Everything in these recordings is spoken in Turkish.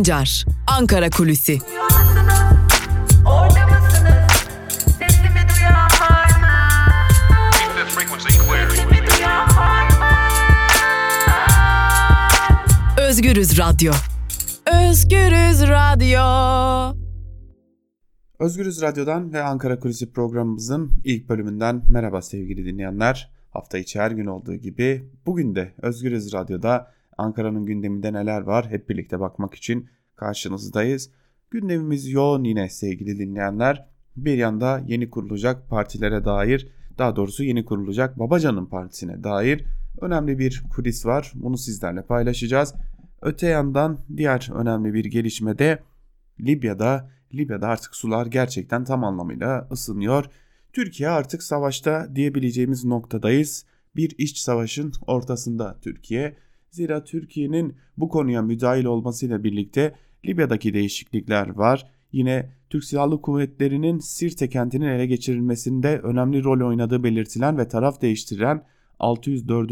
Sancar, Ankara Kulüsi. Özgürüz Radyo. Özgürüz Radyo. Özgürüz Radyo'dan ve Ankara Kulisi programımızın ilk bölümünden merhaba sevgili dinleyenler. Hafta içi her gün olduğu gibi bugün de Özgürüz Radyo'da Ankara'nın gündeminde neler var hep birlikte bakmak için karşınızdayız. Gündemimiz yoğun yine sevgili dinleyenler. Bir yanda yeni kurulacak partilere dair daha doğrusu yeni kurulacak Babacan'ın partisine dair önemli bir kulis var. Bunu sizlerle paylaşacağız. Öte yandan diğer önemli bir gelişme de Libya'da Libya'da artık sular gerçekten tam anlamıyla ısınıyor. Türkiye artık savaşta diyebileceğimiz noktadayız. Bir iç savaşın ortasında Türkiye. Zira Türkiye'nin bu konuya müdahil olmasıyla birlikte Libya'daki değişiklikler var. Yine Türk Silahlı Kuvvetleri'nin Sirte kentinin ele geçirilmesinde önemli rol oynadığı belirtilen ve taraf değiştiren 604.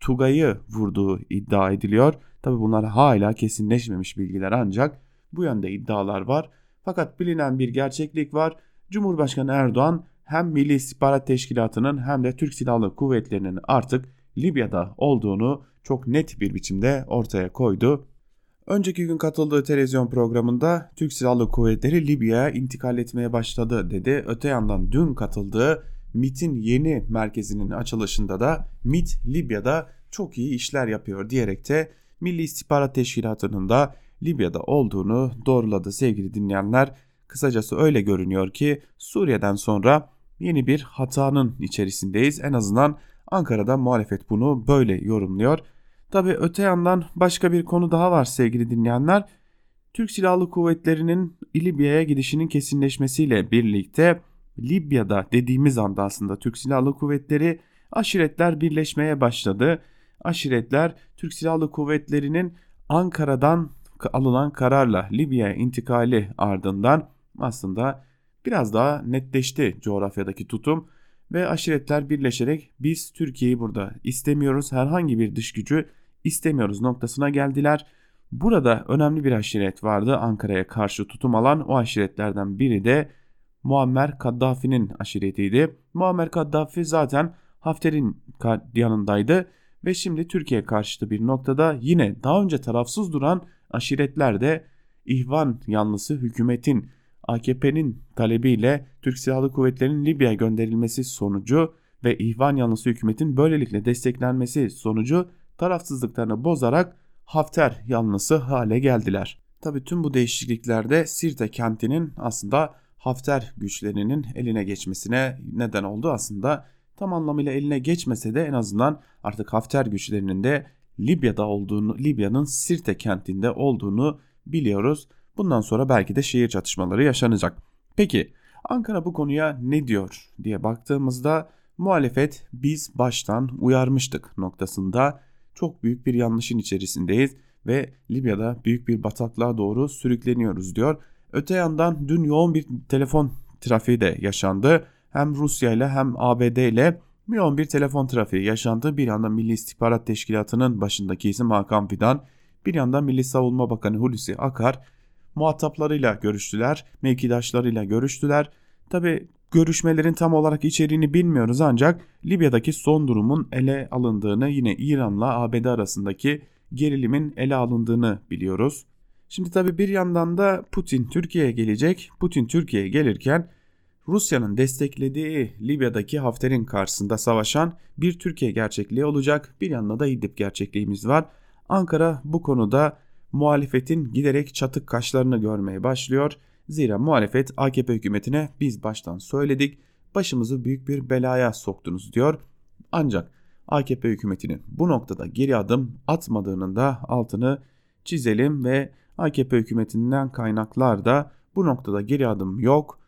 Tugay'ı vurduğu iddia ediliyor. Tabi bunlar hala kesinleşmemiş bilgiler ancak bu yönde iddialar var. Fakat bilinen bir gerçeklik var. Cumhurbaşkanı Erdoğan hem Milli İstihbarat Teşkilatı'nın hem de Türk Silahlı Kuvvetleri'nin artık Libya'da olduğunu çok net bir biçimde ortaya koydu. Önceki gün katıldığı televizyon programında Türk Silahlı Kuvvetleri Libya'ya intikal etmeye başladı dedi. Öte yandan dün katıldığı MIT'in yeni merkezinin açılışında da MIT Libya'da çok iyi işler yapıyor diyerek de Milli İstihbarat Teşkilatı'nın da Libya'da olduğunu doğruladı sevgili dinleyenler. Kısacası öyle görünüyor ki Suriye'den sonra yeni bir hatanın içerisindeyiz. En azından Ankara'da muhalefet bunu böyle yorumluyor. Tabi öte yandan başka bir konu daha var sevgili dinleyenler. Türk Silahlı Kuvvetleri'nin Libya'ya gidişinin kesinleşmesiyle birlikte Libya'da dediğimiz anda aslında Türk Silahlı Kuvvetleri aşiretler birleşmeye başladı. Aşiretler Türk Silahlı Kuvvetleri'nin Ankara'dan alınan kararla Libya'ya intikali ardından aslında biraz daha netleşti coğrafyadaki tutum ve aşiretler birleşerek biz Türkiye'yi burada istemiyoruz herhangi bir dış gücü istemiyoruz noktasına geldiler. Burada önemli bir aşiret vardı Ankara'ya karşı tutum alan o aşiretlerden biri de Muammer Kaddafi'nin aşiretiydi. Muammer Kaddafi zaten Hafter'in yanındaydı ve şimdi Türkiye karşıtı bir noktada yine daha önce tarafsız duran aşiretler de İhvan yanlısı hükümetin AKP'nin talebiyle Türk Silahlı Kuvvetleri'nin Libya'ya gönderilmesi sonucu ve İhvan yanlısı hükümetin böylelikle desteklenmesi sonucu tarafsızlıklarını bozarak Hafter yanlısı hale geldiler. Tabi tüm bu değişikliklerde Sirte kentinin aslında Hafter güçlerinin eline geçmesine neden oldu aslında. Tam anlamıyla eline geçmese de en azından artık Hafter güçlerinin de Libya'da olduğunu, Libya'nın Sirte kentinde olduğunu biliyoruz. Bundan sonra belki de şehir çatışmaları yaşanacak. Peki Ankara bu konuya ne diyor diye baktığımızda muhalefet biz baştan uyarmıştık noktasında çok büyük bir yanlışın içerisindeyiz ve Libya'da büyük bir bataklığa doğru sürükleniyoruz diyor. Öte yandan dün yoğun bir telefon trafiği de yaşandı. Hem Rusya ile hem ABD ile yoğun bir telefon trafiği yaşandı. Bir yandan Milli İstihbarat Teşkilatı'nın başındaki isim Hakan Fidan, bir yandan Milli Savunma Bakanı Hulusi Akar muhataplarıyla görüştüler, mevkidaşlarıyla görüştüler. Tabi görüşmelerin tam olarak içeriğini bilmiyoruz ancak Libya'daki son durumun ele alındığını yine İran'la ABD arasındaki gerilimin ele alındığını biliyoruz. Şimdi tabi bir yandan da Putin Türkiye'ye gelecek. Putin Türkiye'ye gelirken Rusya'nın desteklediği Libya'daki Hafter'in karşısında savaşan bir Türkiye gerçekliği olacak. Bir yandan da İdlib gerçekliğimiz var. Ankara bu konuda muhalefetin giderek çatık kaşlarını görmeye başlıyor. Zira muhalefet AKP hükümetine biz baştan söyledik başımızı büyük bir belaya soktunuz diyor. Ancak AKP hükümetinin bu noktada geri adım atmadığının da altını çizelim ve AKP hükümetinden kaynaklar da bu noktada geri adım yok.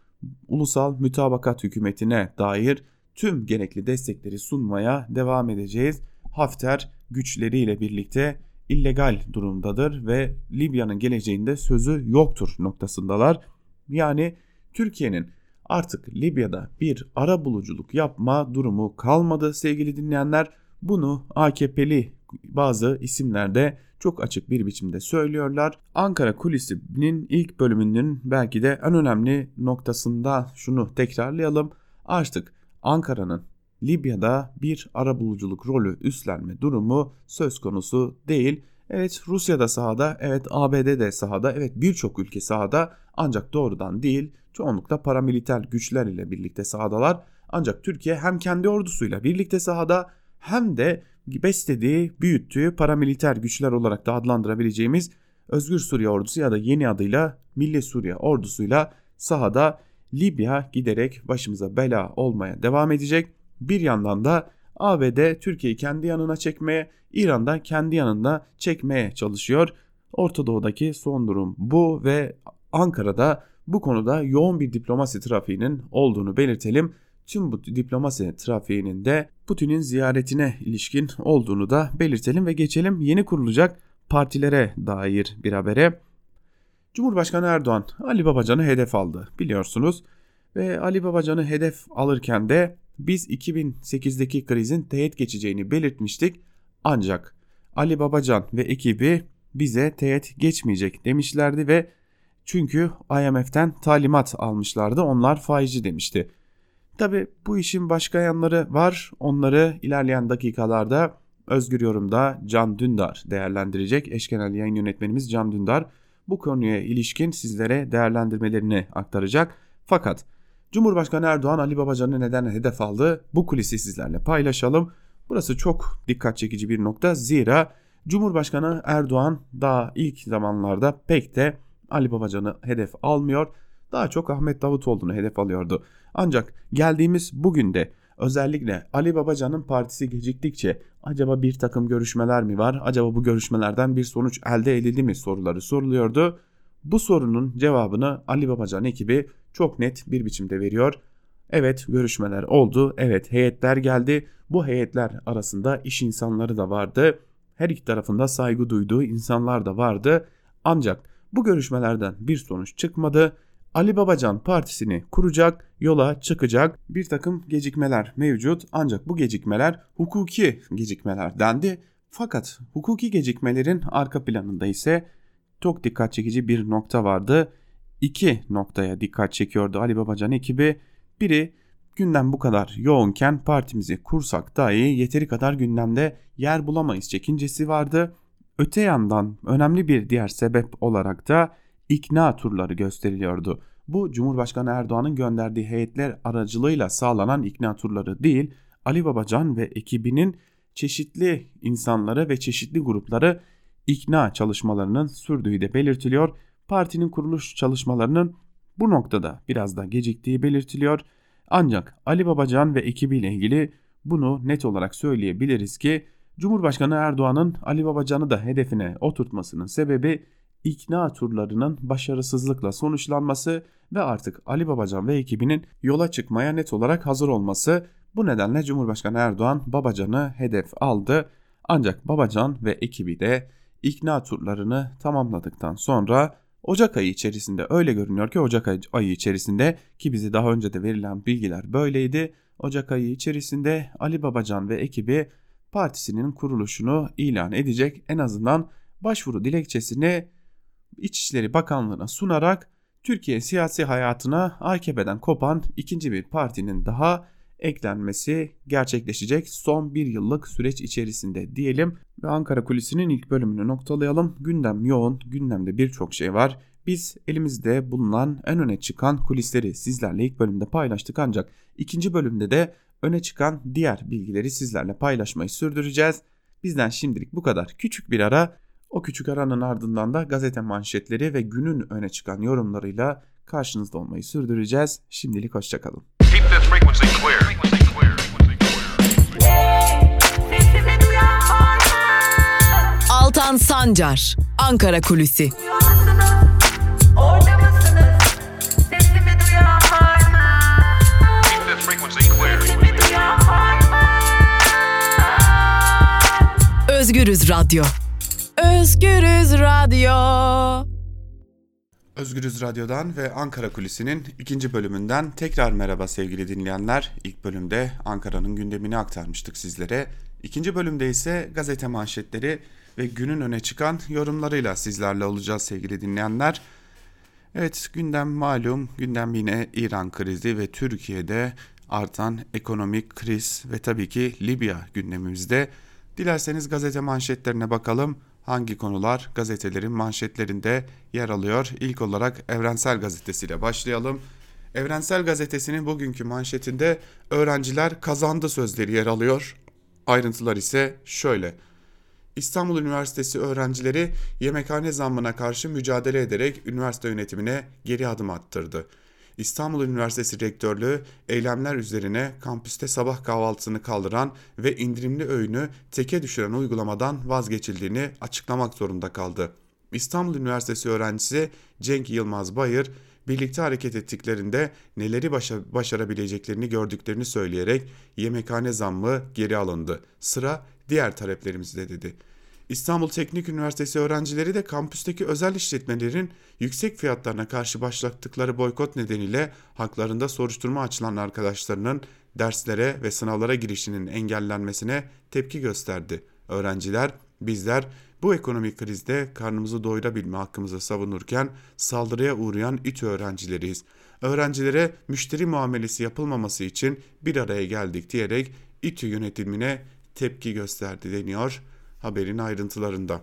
Ulusal mütabakat hükümetine dair tüm gerekli destekleri sunmaya devam edeceğiz. Hafter güçleriyle birlikte illegal durumdadır ve Libya'nın geleceğinde sözü yoktur noktasındalar. Yani Türkiye'nin artık Libya'da bir ara buluculuk yapma durumu kalmadı sevgili dinleyenler. Bunu AKP'li bazı isimler de çok açık bir biçimde söylüyorlar. Ankara Kulisi'nin ilk bölümünün belki de en önemli noktasında şunu tekrarlayalım. Artık Ankara'nın Libya'da bir arabuluculuk rolü üstlenme durumu söz konusu değil. Evet Rusya da sahada, evet ABD de sahada, evet birçok ülke sahada ancak doğrudan değil çoğunlukla paramiliter güçler ile birlikte sahadalar. Ancak Türkiye hem kendi ordusuyla birlikte sahada hem de beslediği, büyüttüğü paramiliter güçler olarak da adlandırabileceğimiz Özgür Suriye Ordusu ya da yeni adıyla Milli Suriye Ordusu'yla sahada Libya giderek başımıza bela olmaya devam edecek. Bir yandan da ABD Türkiye'yi kendi yanına çekmeye, İran'da kendi yanında çekmeye çalışıyor. Orta Doğu'daki son durum bu ve Ankara'da bu konuda yoğun bir diplomasi trafiğinin olduğunu belirtelim. Tüm bu diplomasi trafiğinin de Putin'in ziyaretine ilişkin olduğunu da belirtelim ve geçelim yeni kurulacak partilere dair bir habere. Cumhurbaşkanı Erdoğan Ali Babacan'ı hedef aldı biliyorsunuz ve Ali Babacan'ı hedef alırken de biz 2008'deki krizin teğet geçeceğini belirtmiştik ancak Ali Babacan ve ekibi bize teğet geçmeyecek demişlerdi ve çünkü IMF'den talimat almışlardı onlar faizci demişti. Tabi bu işin başka yanları var onları ilerleyen dakikalarda Özgür Yorum'da Can Dündar değerlendirecek. Eşkenel yayın yönetmenimiz Can Dündar bu konuya ilişkin sizlere değerlendirmelerini aktaracak. Fakat Cumhurbaşkanı Erdoğan Ali Babacan'ı neden hedef aldı? Bu kulisi sizlerle paylaşalım. Burası çok dikkat çekici bir nokta. Zira Cumhurbaşkanı Erdoğan daha ilk zamanlarda pek de Ali Babacan'ı hedef almıyor. Daha çok Ahmet Davutoğlu'nu hedef alıyordu. Ancak geldiğimiz bugün de özellikle Ali Babacan'ın partisi geciktikçe acaba bir takım görüşmeler mi var? Acaba bu görüşmelerden bir sonuç elde edildi mi soruları soruluyordu. Bu sorunun cevabını Ali Babacan ekibi çok net bir biçimde veriyor. Evet görüşmeler oldu. Evet heyetler geldi. Bu heyetler arasında iş insanları da vardı. Her iki tarafında saygı duyduğu insanlar da vardı. Ancak bu görüşmelerden bir sonuç çıkmadı. Ali Babacan partisini kuracak, yola çıkacak bir takım gecikmeler mevcut ancak bu gecikmeler hukuki gecikmeler dendi. Fakat hukuki gecikmelerin arka planında ise çok dikkat çekici bir nokta vardı. İki noktaya dikkat çekiyordu Ali Babacan ekibi. Biri gündem bu kadar yoğunken partimizi kursak dahi yeteri kadar gündemde yer bulamayız çekincesi vardı. Öte yandan önemli bir diğer sebep olarak da ikna turları gösteriliyordu. Bu Cumhurbaşkanı Erdoğan'ın gönderdiği heyetler aracılığıyla sağlanan ikna turları değil, Ali Babacan ve ekibinin çeşitli insanları ve çeşitli grupları ikna çalışmalarının sürdüğü de belirtiliyor. Partinin kuruluş çalışmalarının bu noktada biraz da geciktiği belirtiliyor. Ancak Ali Babacan ve ekibiyle ilgili bunu net olarak söyleyebiliriz ki Cumhurbaşkanı Erdoğan'ın Ali Babacan'ı da hedefine oturtmasının sebebi ikna turlarının başarısızlıkla sonuçlanması ve artık Ali Babacan ve ekibinin yola çıkmaya net olarak hazır olması. Bu nedenle Cumhurbaşkanı Erdoğan Babacan'ı hedef aldı. Ancak Babacan ve ekibi de ikna turlarını tamamladıktan sonra Ocak ayı içerisinde öyle görünüyor ki Ocak ayı içerisinde ki bize daha önce de verilen bilgiler böyleydi. Ocak ayı içerisinde Ali Babacan ve ekibi partisinin kuruluşunu ilan edecek. En azından başvuru dilekçesini İçişleri Bakanlığı'na sunarak Türkiye siyasi hayatına AKP'den kopan ikinci bir partinin daha eklenmesi gerçekleşecek son bir yıllık süreç içerisinde diyelim ve Ankara Kulisi'nin ilk bölümünü noktalayalım. Gündem yoğun, gündemde birçok şey var. Biz elimizde bulunan en öne çıkan kulisleri sizlerle ilk bölümde paylaştık ancak ikinci bölümde de öne çıkan diğer bilgileri sizlerle paylaşmayı sürdüreceğiz. Bizden şimdilik bu kadar. Küçük bir ara. O küçük aranın ardından da gazete manşetleri ve günün öne çıkan yorumlarıyla karşınızda olmayı sürdüreceğiz. Şimdilik hoşçakalın. Altan Sancar, Ankara Kulüsi. Özgürüz Radyo. Özgürüz Radyo. Özgürüz Radyo'dan ve Ankara Kulisi'nin ikinci bölümünden tekrar merhaba sevgili dinleyenler. İlk bölümde Ankara'nın gündemini aktarmıştık sizlere. İkinci bölümde ise gazete manşetleri ve günün öne çıkan yorumlarıyla sizlerle olacağız sevgili dinleyenler. Evet gündem malum gündem yine İran krizi ve Türkiye'de artan ekonomik kriz ve tabii ki Libya gündemimizde. Dilerseniz gazete manşetlerine bakalım. Hangi konular gazetelerin manşetlerinde yer alıyor? İlk olarak Evrensel Gazetesi ile başlayalım. Evrensel Gazetesi'nin bugünkü manşetinde öğrenciler kazandı sözleri yer alıyor. Ayrıntılar ise şöyle. İstanbul Üniversitesi öğrencileri yemekhane zammına karşı mücadele ederek üniversite yönetimine geri adım attırdı. İstanbul Üniversitesi Rektörlüğü eylemler üzerine kampüste sabah kahvaltısını kaldıran ve indirimli öğünü teke düşüren uygulamadan vazgeçildiğini açıklamak zorunda kaldı. İstanbul Üniversitesi öğrencisi Cenk Yılmaz Bayır, birlikte hareket ettiklerinde neleri başa başarabileceklerini gördüklerini söyleyerek yemekhane zammı geri alındı. Sıra diğer taleplerimizde dedi. İstanbul Teknik Üniversitesi öğrencileri de kampüsteki özel işletmelerin yüksek fiyatlarına karşı başlattıkları boykot nedeniyle haklarında soruşturma açılan arkadaşlarının derslere ve sınavlara girişinin engellenmesine tepki gösterdi. Öğrenciler, bizler bu ekonomik krizde karnımızı doyurabilme hakkımızı savunurken saldırıya uğrayan İTÜ öğrencileriyiz. Öğrencilere müşteri muamelesi yapılmaması için bir araya geldik diyerek İTÜ yönetimine tepki gösterdi deniyor haberin ayrıntılarında.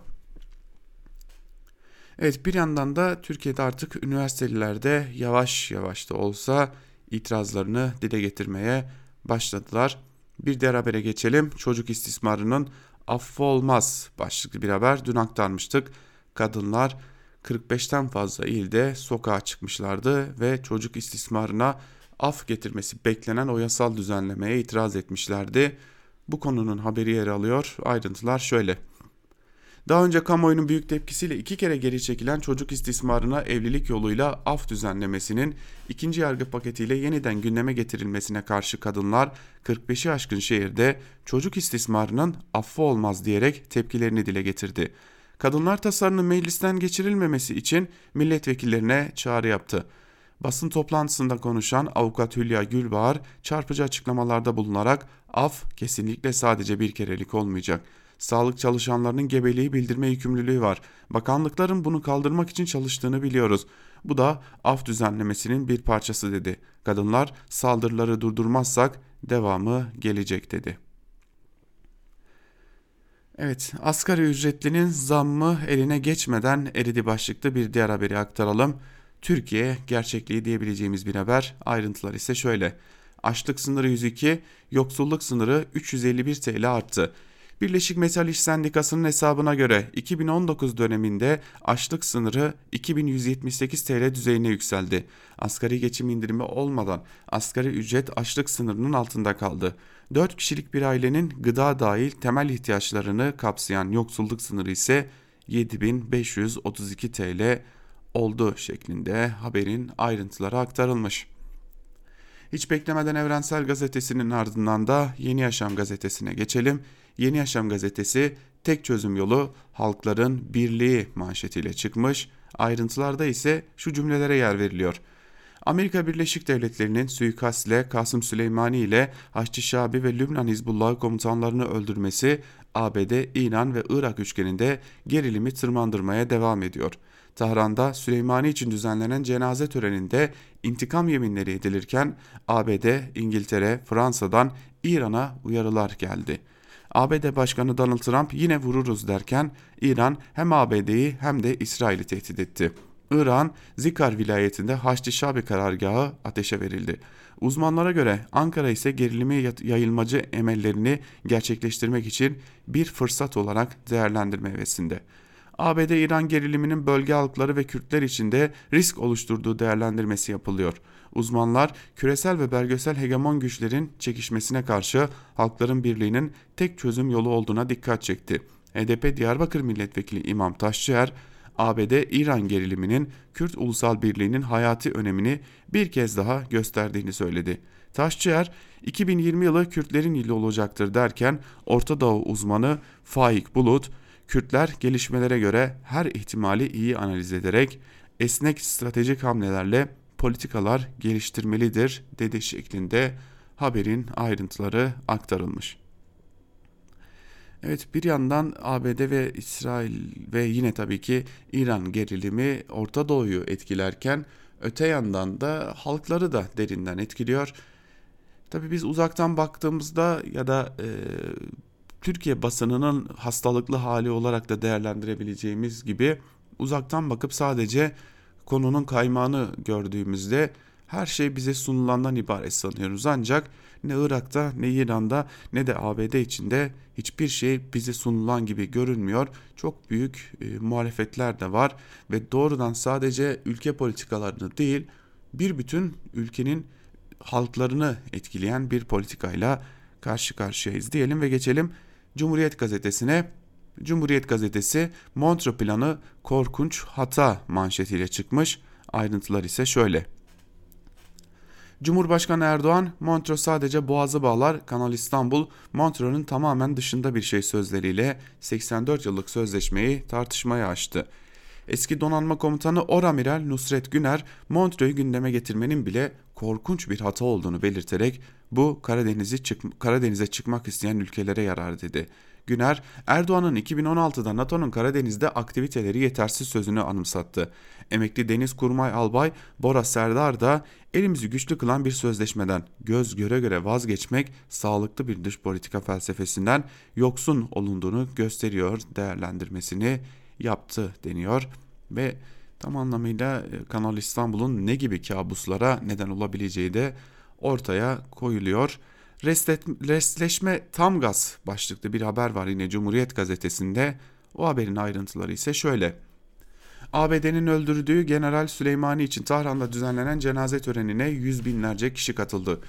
Evet bir yandan da Türkiye'de artık üniversitelerde yavaş yavaş da olsa itirazlarını dile getirmeye başladılar. Bir diğer habere geçelim. Çocuk istismarının affı olmaz başlıklı bir haber dün aktarmıştık. Kadınlar 45'ten fazla ilde sokağa çıkmışlardı ve çocuk istismarına af getirmesi beklenen o yasal düzenlemeye itiraz etmişlerdi. Bu konunun haberi yer alıyor. Ayrıntılar şöyle. Daha önce kamuoyunun büyük tepkisiyle iki kere geri çekilen çocuk istismarına evlilik yoluyla af düzenlemesinin ikinci yargı paketiyle yeniden gündeme getirilmesine karşı kadınlar 45'i aşkın şehirde çocuk istismarının affı olmaz diyerek tepkilerini dile getirdi. Kadınlar tasarının meclisten geçirilmemesi için milletvekillerine çağrı yaptı. Basın toplantısında konuşan avukat Hülya Gülbahar çarpıcı açıklamalarda bulunarak af kesinlikle sadece bir kerelik olmayacak. Sağlık çalışanlarının gebeliği bildirme yükümlülüğü var. Bakanlıkların bunu kaldırmak için çalıştığını biliyoruz. Bu da af düzenlemesinin bir parçası dedi. Kadınlar saldırıları durdurmazsak devamı gelecek dedi. Evet, asgari ücretlinin zammı eline geçmeden eridi başlıklı bir diğer haberi aktaralım. Türkiye gerçekliği diyebileceğimiz bir haber. Ayrıntılar ise şöyle. Açlık sınırı 102, yoksulluk sınırı 351 TL arttı. Birleşik Metal İş Sendikası'nın hesabına göre 2019 döneminde açlık sınırı 2178 TL düzeyine yükseldi. Asgari geçim indirimi olmadan asgari ücret açlık sınırının altında kaldı. 4 kişilik bir ailenin gıda dahil temel ihtiyaçlarını kapsayan yoksulluk sınırı ise 7532 TL oldu şeklinde haberin ayrıntıları aktarılmış. Hiç beklemeden Evrensel Gazetesi'nin ardından da Yeni Yaşam Gazetesi'ne geçelim. Yeni Yaşam Gazetesi tek çözüm yolu halkların birliği manşetiyle çıkmış. Ayrıntılarda ise şu cümlelere yer veriliyor. Amerika Birleşik Devletleri'nin suikastle Kasım Süleymani ile Haçlı Şabi ve Lübnan Hizbullah komutanlarını öldürmesi ABD, İran ve Irak üçgeninde gerilimi tırmandırmaya devam ediyor. Tahran'da Süleymani için düzenlenen cenaze töreninde intikam yeminleri edilirken ABD, İngiltere, Fransa'dan İran'a uyarılar geldi. ABD Başkanı Donald Trump yine vururuz derken İran hem ABD'yi hem de İsrail'i tehdit etti. İran, Zikar vilayetinde Haçlı Şabi karargahı ateşe verildi. Uzmanlara göre Ankara ise gerilimi yayılmacı emellerini gerçekleştirmek için bir fırsat olarak değerlendirme hevesinde. ABD-İran geriliminin bölge halkları ve Kürtler içinde risk oluşturduğu değerlendirmesi yapılıyor. Uzmanlar küresel ve belgesel hegemon güçlerin çekişmesine karşı halkların birliğinin tek çözüm yolu olduğuna dikkat çekti. HDP Diyarbakır Milletvekili İmam Taşçıer, ABD-İran geriliminin Kürt ulusal birliğinin hayati önemini bir kez daha gösterdiğini söyledi. Taşçıer, 2020 yılı Kürtlerin yılı olacaktır derken Orta Doğu uzmanı Faik Bulut, Kürtler gelişmelere göre her ihtimali iyi analiz ederek esnek stratejik hamlelerle politikalar geliştirmelidir dedi şeklinde haberin ayrıntıları aktarılmış. Evet bir yandan ABD ve İsrail ve yine tabii ki İran gerilimi Orta Doğu'yu etkilerken öte yandan da halkları da derinden etkiliyor. Tabii biz uzaktan baktığımızda ya da e, Türkiye basınının hastalıklı hali olarak da değerlendirebileceğimiz gibi uzaktan bakıp sadece konunun kaymağını gördüğümüzde her şey bize sunulandan ibaret sanıyoruz. Ancak ne Irak'ta ne İran'da ne de ABD içinde hiçbir şey bize sunulan gibi görünmüyor. Çok büyük e, muhalefetler de var ve doğrudan sadece ülke politikalarını değil bir bütün ülkenin halklarını etkileyen bir politikayla karşı karşıyayız diyelim ve geçelim Cumhuriyet Gazetesi'ne. Cumhuriyet Gazetesi Montreux planı korkunç hata manşetiyle çıkmış. Ayrıntılar ise şöyle. Cumhurbaşkanı Erdoğan, Montreux sadece boğazı bağlar, Kanal İstanbul, Montreux'un tamamen dışında bir şey sözleriyle 84 yıllık sözleşmeyi tartışmaya açtı. Eski donanma komutanı Oramiral Nusret Güner, Montreux'u gündeme getirmenin bile korkunç bir hata olduğunu belirterek bu Karadeniz'i çık Karadeniz'e çıkmak isteyen ülkelere yarar dedi. Güner, Erdoğan'ın 2016'da NATO'nun Karadeniz'de aktiviteleri yetersiz sözünü anımsattı. Emekli Deniz Kurmay Albay Bora Serdar da elimizi güçlü kılan bir sözleşmeden göz göre göre vazgeçmek sağlıklı bir dış politika felsefesinden yoksun olunduğunu gösteriyor değerlendirmesini yaptı deniyor ve tam anlamıyla e, Kanal İstanbul'un ne gibi kabuslara neden olabileceği de ortaya koyuluyor. Restleşme tam gaz başlıklı bir haber var yine Cumhuriyet gazetesinde. O haberin ayrıntıları ise şöyle. ABD'nin öldürdüğü General Süleymani için Tahran'da düzenlenen cenaze törenine yüz binlerce kişi katıldı.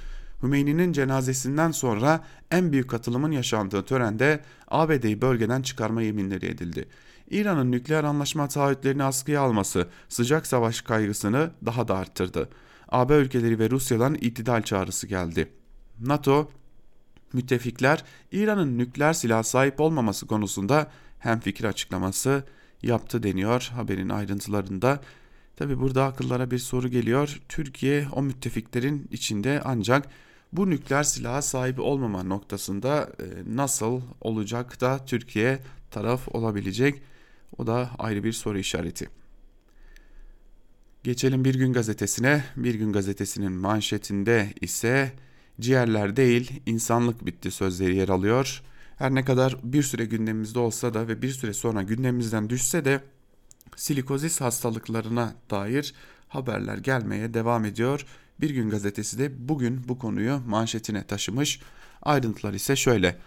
Hümeyni'nin cenazesinden sonra en büyük katılımın yaşandığı törende ABD'yi bölgeden çıkarma yeminleri edildi. İran'ın nükleer anlaşma taahhütlerini askıya alması sıcak savaş kaygısını daha da arttırdı. AB ülkeleri ve Rusya'dan itidal çağrısı geldi. NATO, müttefikler İran'ın nükleer silah sahip olmaması konusunda hem fikir açıklaması yaptı deniyor haberin ayrıntılarında. Tabi burada akıllara bir soru geliyor. Türkiye o müttefiklerin içinde ancak bu nükleer silaha sahip olmama noktasında e, nasıl olacak da Türkiye taraf olabilecek? O da ayrı bir soru işareti. Geçelim Bir Gün Gazetesi'ne. Bir Gün Gazetesi'nin manşetinde ise ciğerler değil insanlık bitti sözleri yer alıyor. Her ne kadar bir süre gündemimizde olsa da ve bir süre sonra gündemimizden düşse de silikozis hastalıklarına dair haberler gelmeye devam ediyor. Bir Gün Gazetesi de bugün bu konuyu manşetine taşımış. Ayrıntılar ise şöyle.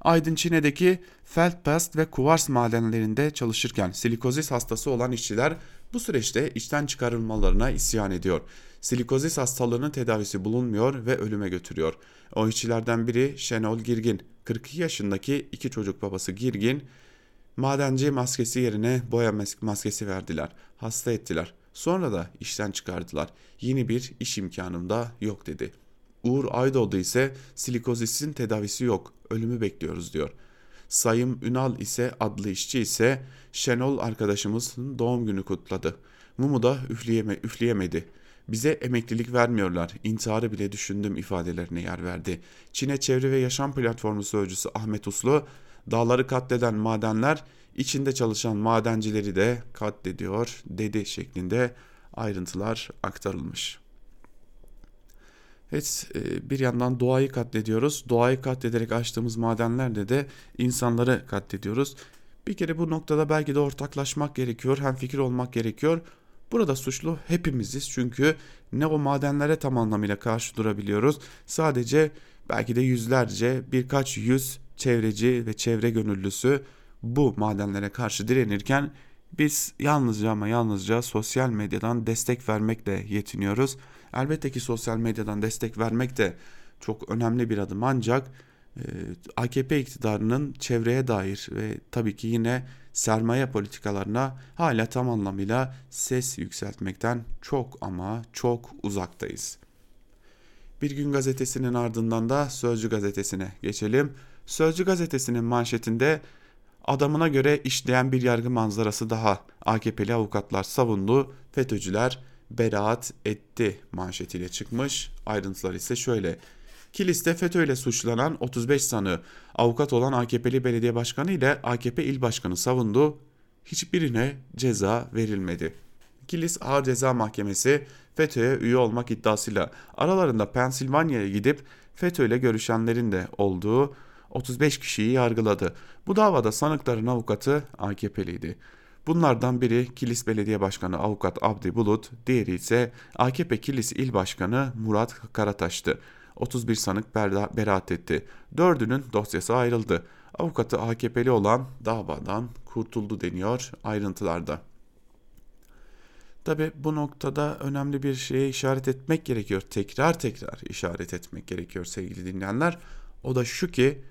Aydın Çin'deki Feldpast ve kuvars madenlerinde çalışırken silikozis hastası olan işçiler bu süreçte işten çıkarılmalarına isyan ediyor. Silikozis hastalığının tedavisi bulunmuyor ve ölüme götürüyor. O işçilerden biri Şenol Girgin, 42 yaşındaki iki çocuk babası Girgin, madenci maskesi yerine boya maskesi verdiler, hasta ettiler. Sonra da işten çıkardılar. Yeni bir iş imkanım da yok dedi. Uğur Aydoğdu ise silikozisin tedavisi yok, ölümü bekliyoruz diyor. Sayım Ünal ise adlı işçi ise Şenol arkadaşımızın doğum günü kutladı. Mumu da üfleyeme, üfleyemedi. Bize emeklilik vermiyorlar, intiharı bile düşündüm ifadelerine yer verdi. Çin'e Çevre ve Yaşam Platformu Sözcüsü Ahmet Uslu, dağları katleden madenler içinde çalışan madencileri de katlediyor dedi şeklinde ayrıntılar aktarılmış. Evet e, bir yandan doğayı katlediyoruz. Doğayı katlederek açtığımız madenlerde de insanları katlediyoruz. Bir kere bu noktada belki de ortaklaşmak gerekiyor. Hem fikir olmak gerekiyor. Burada suçlu hepimiziz çünkü ne o madenlere tam anlamıyla karşı durabiliyoruz. Sadece belki de yüzlerce birkaç yüz çevreci ve çevre gönüllüsü bu madenlere karşı direnirken biz yalnızca ama yalnızca sosyal medyadan destek vermekle yetiniyoruz. Elbette ki sosyal medyadan destek vermek de çok önemli bir adım ancak e, AKP iktidarının çevreye dair ve tabii ki yine sermaye politikalarına hala tam anlamıyla ses yükseltmekten çok ama çok uzaktayız. Bir gün gazetesinin ardından da Sözcü gazetesine geçelim. Sözcü gazetesinin manşetinde adamına göre işleyen bir yargı manzarası daha. AKP'li avukatlar savundu, FETÖ'cüler beraat etti manşetiyle çıkmış. Ayrıntılar ise şöyle. Kilis'te FETÖ ile suçlanan 35 sanığı avukat olan AKP'li belediye başkanı ile AKP il başkanı savundu. Hiçbirine ceza verilmedi. Kilis Ağır Ceza Mahkemesi FETÖ'ye üye olmak iddiasıyla aralarında Pensilvanya'ya gidip FETÖ ile görüşenlerin de olduğu 35 kişiyi yargıladı. Bu davada sanıkların avukatı AKP'liydi. Bunlardan biri Kilis Belediye Başkanı Avukat Abdi Bulut, diğeri ise AKP Kilis İl Başkanı Murat Karataş'tı. 31 sanık beraat etti. Dördünün dosyası ayrıldı. Avukatı AKP'li olan davadan kurtuldu deniyor ayrıntılarda. Tabi bu noktada önemli bir şeye işaret etmek gerekiyor. Tekrar tekrar işaret etmek gerekiyor sevgili dinleyenler. O da şu ki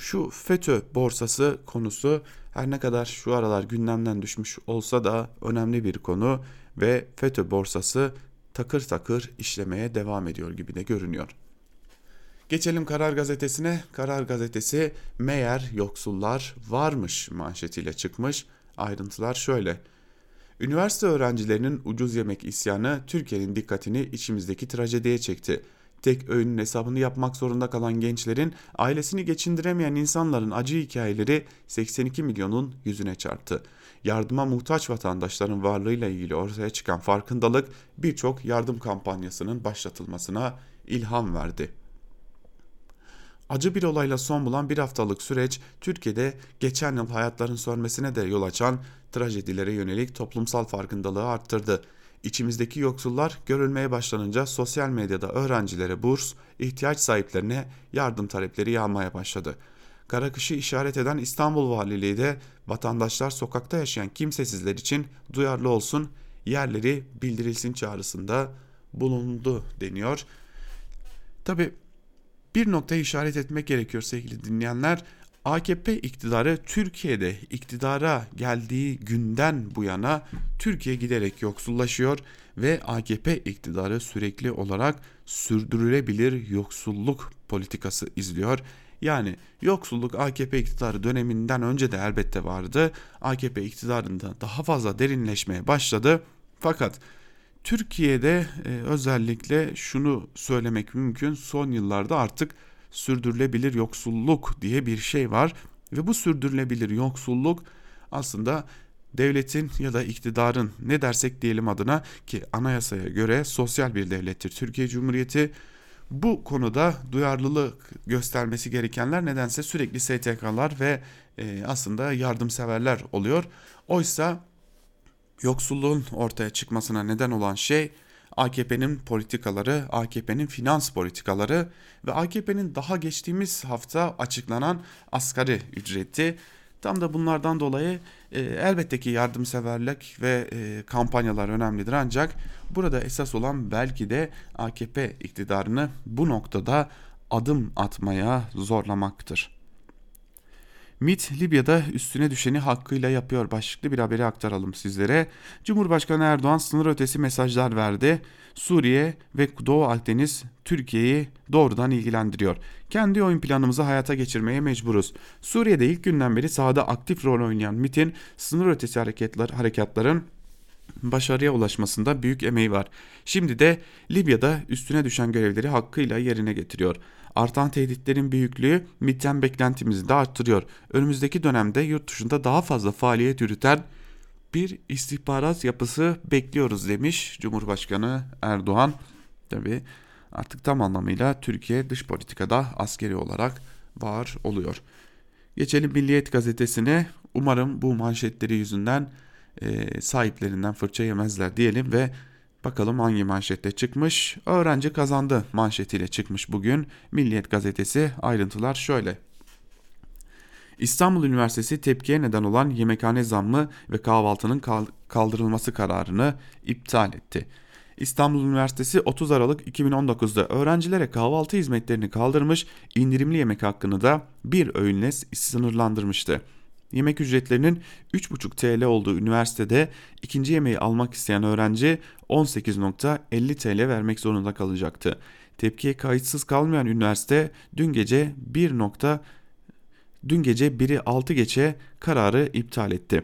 şu FETÖ borsası konusu her ne kadar şu aralar gündemden düşmüş olsa da önemli bir konu ve FETÖ borsası takır takır işlemeye devam ediyor gibi de görünüyor. Geçelim Karar Gazetesi'ne. Karar Gazetesi meğer yoksullar varmış manşetiyle çıkmış. Ayrıntılar şöyle. Üniversite öğrencilerinin ucuz yemek isyanı Türkiye'nin dikkatini içimizdeki trajediye çekti. Tek öğünün hesabını yapmak zorunda kalan gençlerin, ailesini geçindiremeyen insanların acı hikayeleri 82 milyonun yüzüne çarptı. Yardıma muhtaç vatandaşların varlığıyla ilgili ortaya çıkan farkındalık birçok yardım kampanyasının başlatılmasına ilham verdi. Acı bir olayla son bulan bir haftalık süreç Türkiye'de geçen yıl hayatların sönmesine de yol açan trajedilere yönelik toplumsal farkındalığı arttırdı. İçimizdeki yoksullar görülmeye başlanınca sosyal medyada öğrencilere burs, ihtiyaç sahiplerine yardım talepleri yağmaya başladı. Karakışı işaret eden İstanbul Valiliği de vatandaşlar sokakta yaşayan kimsesizler için duyarlı olsun, yerleri bildirilsin çağrısında bulundu deniyor. Tabi bir noktayı işaret etmek gerekiyor sevgili dinleyenler. AKP iktidarı Türkiye'de iktidara geldiği günden bu yana Türkiye giderek yoksullaşıyor ve AKP iktidarı sürekli olarak sürdürülebilir yoksulluk politikası izliyor. Yani yoksulluk AKP iktidarı döneminden önce de elbette vardı. AKP iktidarında daha fazla derinleşmeye başladı. Fakat Türkiye'de e, özellikle şunu söylemek mümkün. Son yıllarda artık sürdürülebilir yoksulluk diye bir şey var ve bu sürdürülebilir yoksulluk aslında devletin ya da iktidarın ne dersek diyelim adına ki anayasaya göre sosyal bir devlettir Türkiye Cumhuriyeti. Bu konuda duyarlılık göstermesi gerekenler nedense sürekli STK'lar ve e, aslında yardımseverler oluyor. Oysa yoksulluğun ortaya çıkmasına neden olan şey AKP'nin politikaları, AKP'nin finans politikaları ve AKP'nin daha geçtiğimiz hafta açıklanan asgari ücreti. Tam da bunlardan dolayı e, elbette ki yardımseverlik ve e, kampanyalar önemlidir ancak burada esas olan belki de AKP iktidarını bu noktada adım atmaya zorlamaktır. MIT Libya'da üstüne düşeni hakkıyla yapıyor başlıklı bir haberi aktaralım sizlere. Cumhurbaşkanı Erdoğan sınır ötesi mesajlar verdi. Suriye ve Doğu Akdeniz Türkiye'yi doğrudan ilgilendiriyor. Kendi oyun planımızı hayata geçirmeye mecburuz. Suriye'de ilk günden beri sahada aktif rol oynayan MIT'in sınır ötesi hareketler, harekatların başarıya ulaşmasında büyük emeği var. Şimdi de Libya'da üstüne düşen görevleri hakkıyla yerine getiriyor. Artan tehditlerin büyüklüğü MİT'ten beklentimizi de arttırıyor. Önümüzdeki dönemde yurt dışında daha fazla faaliyet yürüten bir istihbarat yapısı bekliyoruz demiş Cumhurbaşkanı Erdoğan. Tabi artık tam anlamıyla Türkiye dış politikada askeri olarak var oluyor. Geçelim Milliyet gazetesine. Umarım bu manşetleri yüzünden e, sahiplerinden fırça yemezler diyelim ve Bakalım hangi manşette çıkmış? Öğrenci kazandı manşetiyle çıkmış bugün. Milliyet gazetesi ayrıntılar şöyle. İstanbul Üniversitesi tepkiye neden olan yemekhane zammı ve kahvaltının kaldırılması kararını iptal etti. İstanbul Üniversitesi 30 Aralık 2019'da öğrencilere kahvaltı hizmetlerini kaldırmış, indirimli yemek hakkını da bir öğünle sınırlandırmıştı. Yemek ücretlerinin 3,5 TL olduğu üniversitede ikinci yemeği almak isteyen öğrenci 18.50 TL vermek zorunda kalacaktı. Tepkiye kayıtsız kalmayan üniversite dün gece 1. dün gece 1'i 6 geçe kararı iptal etti.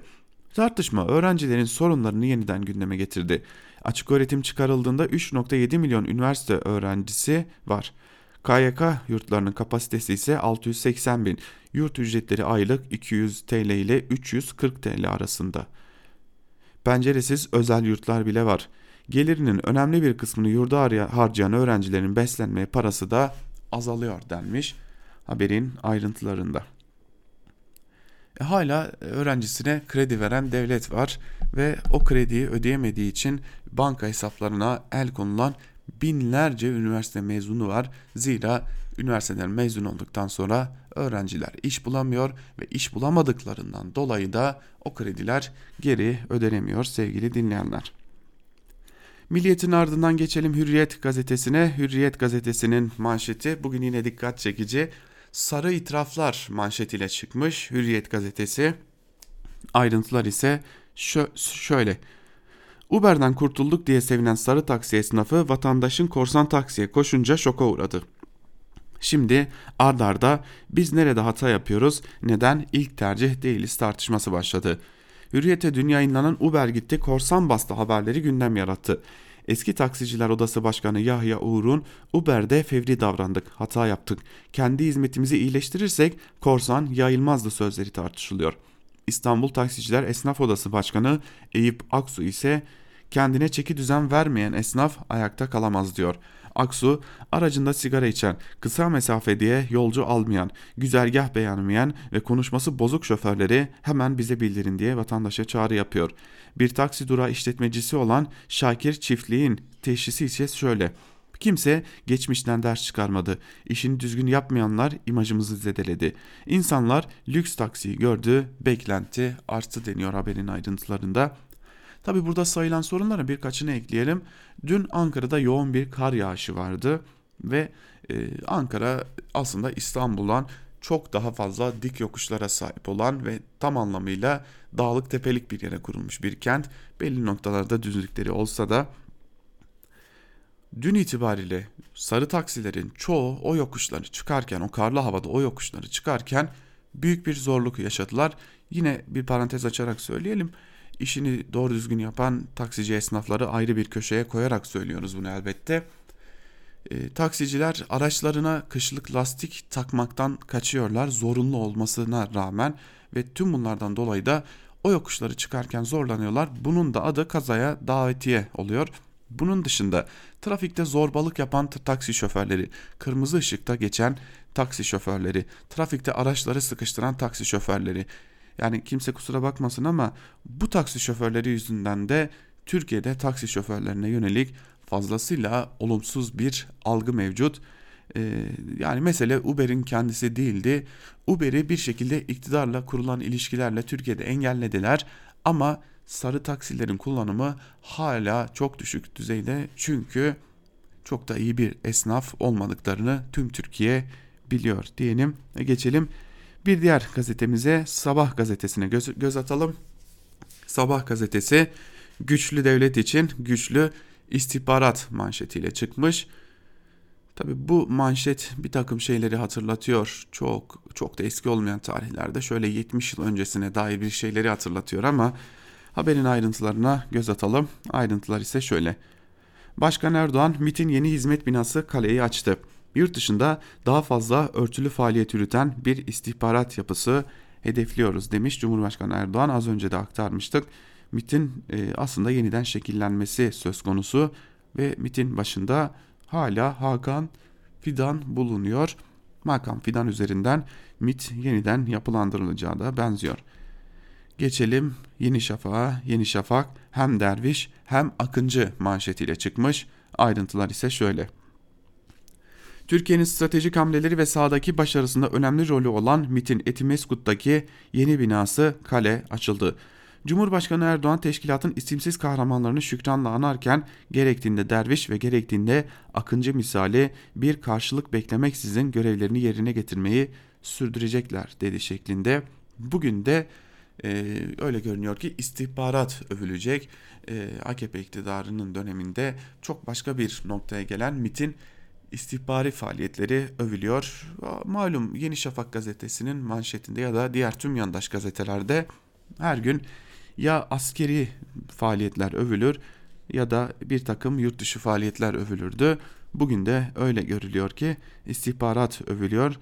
Tartışma öğrencilerin sorunlarını yeniden gündeme getirdi. Açık öğretim çıkarıldığında 3.7 milyon üniversite öğrencisi var. KYK yurtlarının kapasitesi ise 680 bin. Yurt ücretleri aylık 200 TL ile 340 TL arasında. Penceresiz özel yurtlar bile var. Gelirinin önemli bir kısmını yurda harcayan öğrencilerin beslenme parası da azalıyor denmiş haberin ayrıntılarında. E, hala öğrencisine kredi veren devlet var ve o krediyi ödeyemediği için banka hesaplarına el konulan binlerce üniversite mezunu var. Zira üniversiteden mezun olduktan sonra öğrenciler iş bulamıyor ve iş bulamadıklarından dolayı da o krediler geri ödenemiyor sevgili dinleyenler. Milliyetin ardından geçelim Hürriyet gazetesine. Hürriyet gazetesinin manşeti bugün yine dikkat çekici. Sarı itiraflar manşetiyle çıkmış Hürriyet gazetesi. Ayrıntılar ise şö şöyle. Uber'den kurtulduk diye sevinen sarı taksi esnafı vatandaşın korsan taksiye koşunca şoka uğradı. Şimdi ard arda biz nerede hata yapıyoruz, neden ilk tercih değiliz tartışması başladı. Hürriyete dün yayınlanan Uber gitti korsan bastı haberleri gündem yarattı. Eski Taksiciler Odası Başkanı Yahya Uğur'un Uber'de fevri davrandık, hata yaptık. Kendi hizmetimizi iyileştirirsek korsan yayılmazdı sözleri tartışılıyor. İstanbul Taksiciler Esnaf Odası Başkanı Eyüp Aksu ise kendine çeki düzen vermeyen esnaf ayakta kalamaz diyor. Aksu aracında sigara içen, kısa mesafe diye yolcu almayan, güzergah beğenmeyen ve konuşması bozuk şoförleri hemen bize bildirin diye vatandaşa çağrı yapıyor. Bir taksi durağı işletmecisi olan Şakir Çiftliğin teşhisi ise şöyle. Kimse geçmişten ders çıkarmadı. İşini düzgün yapmayanlar imajımızı zedeledi. İnsanlar lüks taksiyi gördü, beklenti arttı deniyor haberin ayrıntılarında. Tabi burada sayılan sorunlara birkaçını ekleyelim. Dün Ankara'da yoğun bir kar yağışı vardı ve e, Ankara aslında İstanbul'dan çok daha fazla dik yokuşlara sahip olan ve tam anlamıyla dağlık tepelik bir yere kurulmuş bir kent. Belli noktalarda düzlükleri olsa da dün itibariyle sarı taksilerin çoğu o yokuşları çıkarken, o karlı havada o yokuşları çıkarken büyük bir zorluk yaşadılar. Yine bir parantez açarak söyleyelim işini doğru düzgün yapan taksici esnafları ayrı bir köşeye koyarak söylüyoruz bunu elbette. E, taksiciler araçlarına kışlık lastik takmaktan kaçıyorlar zorunlu olmasına rağmen ve tüm bunlardan dolayı da o yokuşları çıkarken zorlanıyorlar. Bunun da adı kazaya davetiye oluyor. Bunun dışında trafikte zorbalık yapan taksi şoförleri, kırmızı ışıkta geçen taksi şoförleri, trafikte araçları sıkıştıran taksi şoförleri, yani kimse kusura bakmasın ama bu taksi şoförleri yüzünden de Türkiye'de taksi şoförlerine yönelik fazlasıyla olumsuz bir algı mevcut. Ee, yani mesele Uber'in kendisi değildi. Uber'i bir şekilde iktidarla kurulan ilişkilerle Türkiye'de engellediler ama sarı taksilerin kullanımı hala çok düşük düzeyde çünkü çok da iyi bir esnaf olmadıklarını tüm Türkiye biliyor diyelim geçelim bir diğer gazetemize Sabah gazetesine göz, göz atalım. Sabah gazetesi güçlü devlet için güçlü istihbarat manşetiyle çıkmış. Tabi bu manşet bir takım şeyleri hatırlatıyor. Çok çok da eski olmayan tarihlerde şöyle 70 yıl öncesine dair bir şeyleri hatırlatıyor ama haberin ayrıntılarına göz atalım. Ayrıntılar ise şöyle. Başkan Erdoğan MIT'in yeni hizmet binası kaleyi açtı yurt dışında daha fazla örtülü faaliyet yürüten bir istihbarat yapısı hedefliyoruz demiş Cumhurbaşkanı Erdoğan az önce de aktarmıştık. MIT'in e, aslında yeniden şekillenmesi söz konusu ve MIT'in başında hala Hakan Fidan bulunuyor. Hakan Fidan üzerinden MIT yeniden yapılandırılacağı da benziyor. Geçelim Yeni Şafak'a. Yeni Şafak hem derviş hem akıncı manşetiyle çıkmış. Ayrıntılar ise şöyle. Türkiye'nin stratejik hamleleri ve sahadaki başarısında önemli rolü olan MIT'in Etimeskut'taki yeni binası kale açıldı. Cumhurbaşkanı Erdoğan teşkilatın isimsiz kahramanlarını şükranla anarken gerektiğinde derviş ve gerektiğinde akıncı misali bir karşılık beklemeksizin görevlerini yerine getirmeyi sürdürecekler dedi şeklinde. Bugün de e, öyle görünüyor ki istihbarat övülecek. E, AKP iktidarının döneminde çok başka bir noktaya gelen MIT'in istihbari faaliyetleri övülüyor. Malum Yeni Şafak gazetesinin manşetinde ya da diğer tüm yandaş gazetelerde her gün ya askeri faaliyetler övülür ya da bir takım yurt dışı faaliyetler övülürdü. Bugün de öyle görülüyor ki istihbarat övülüyor.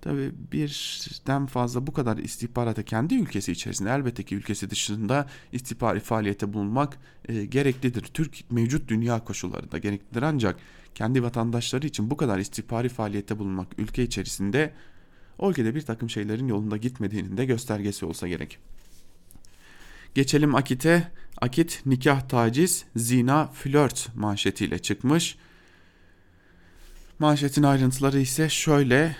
Tabi birden fazla bu kadar istihbaratı kendi ülkesi içerisinde elbette ki ülkesi dışında istihbari faaliyete bulunmak e, gereklidir. Türk mevcut dünya koşullarında gereklidir ancak kendi vatandaşları için bu kadar istihbari faaliyette bulunmak ülke içerisinde o ülkede bir takım şeylerin yolunda gitmediğinin de göstergesi olsa gerek. Geçelim Akit'e. Akit nikah taciz, zina, flört manşetiyle çıkmış. Manşetin ayrıntıları ise şöyle.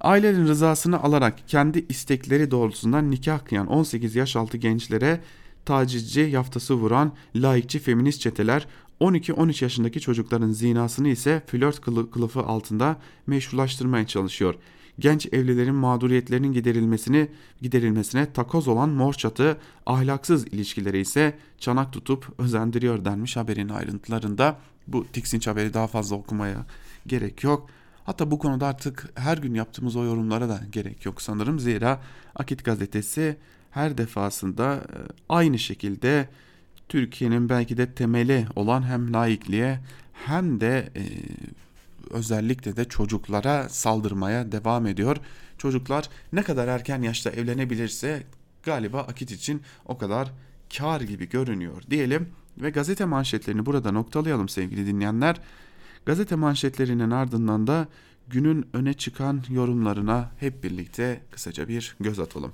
Ailenin rızasını alarak kendi istekleri doğrultusundan nikah kıyan 18 yaş altı gençlere tacizci yaftası vuran laikçi feminist çeteler 12-13 yaşındaki çocukların zinasını ise flört kılıfı altında meşrulaştırmaya çalışıyor. Genç evlilerin mağduriyetlerinin giderilmesini giderilmesine takoz olan mor çatı ahlaksız ilişkileri ise çanak tutup özendiriyor denmiş haberin ayrıntılarında. Bu tiksinç haberi daha fazla okumaya gerek yok. Hatta bu konuda artık her gün yaptığımız o yorumlara da gerek yok sanırım. Zira Akit gazetesi her defasında e, aynı şekilde Türkiye'nin belki de temeli olan hem laikliğe hem de e, özellikle de çocuklara saldırmaya devam ediyor. Çocuklar ne kadar erken yaşta evlenebilirse galiba Akit için o kadar kar gibi görünüyor diyelim ve gazete manşetlerini burada noktalayalım sevgili dinleyenler. Gazete manşetlerinin ardından da günün öne çıkan yorumlarına hep birlikte kısaca bir göz atalım.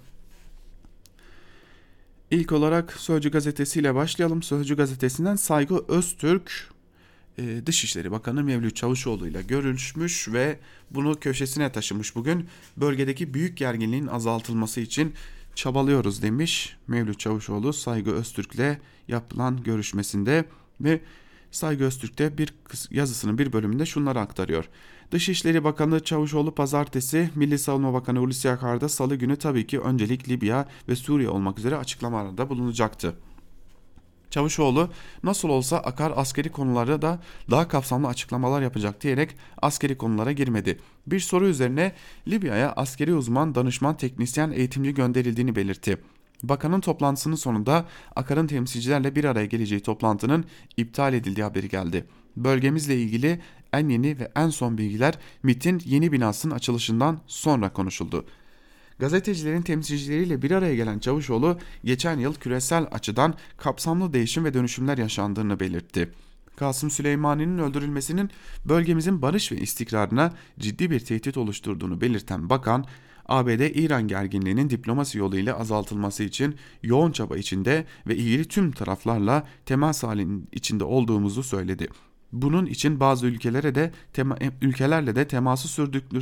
İlk olarak Sözcü Gazetesi ile başlayalım. Sözcü Gazetesi'nden Saygı Öztürk e, Dışişleri Bakanı Mevlüt Çavuşoğlu ile görüşmüş ve bunu köşesine taşımış bugün. Bölgedeki büyük gerginliğin azaltılması için çabalıyoruz demiş Mevlüt Çavuşoğlu Saygı Öztürk'le yapılan görüşmesinde ve Saygı Öztürk'te bir yazısının bir bölümünde şunları aktarıyor. Dışişleri Bakanı Çavuşoğlu pazartesi, Milli Savunma Bakanı Hulusi Akar'da salı günü tabii ki öncelik Libya ve Suriye olmak üzere açıklamalarda bulunacaktı. Çavuşoğlu nasıl olsa Akar askeri konularda da daha kapsamlı açıklamalar yapacak diyerek askeri konulara girmedi. Bir soru üzerine Libya'ya askeri uzman, danışman, teknisyen, eğitimci gönderildiğini belirtti. Bakanın toplantısının sonunda Akar'ın temsilcilerle bir araya geleceği toplantının iptal edildiği haberi geldi. Bölgemizle ilgili en yeni ve en son bilgiler MIT'in yeni binasının açılışından sonra konuşuldu. Gazetecilerin temsilcileriyle bir araya gelen Çavuşoğlu geçen yıl küresel açıdan kapsamlı değişim ve dönüşümler yaşandığını belirtti. Kasım Süleymani'nin öldürülmesinin bölgemizin barış ve istikrarına ciddi bir tehdit oluşturduğunu belirten bakan, ABD-İran gerginliğinin diplomasi yoluyla azaltılması için yoğun çaba içinde ve ilgili tüm taraflarla temas halinin içinde olduğumuzu söyledi. Bunun için bazı ülkelere de tema, ülkelerle de teması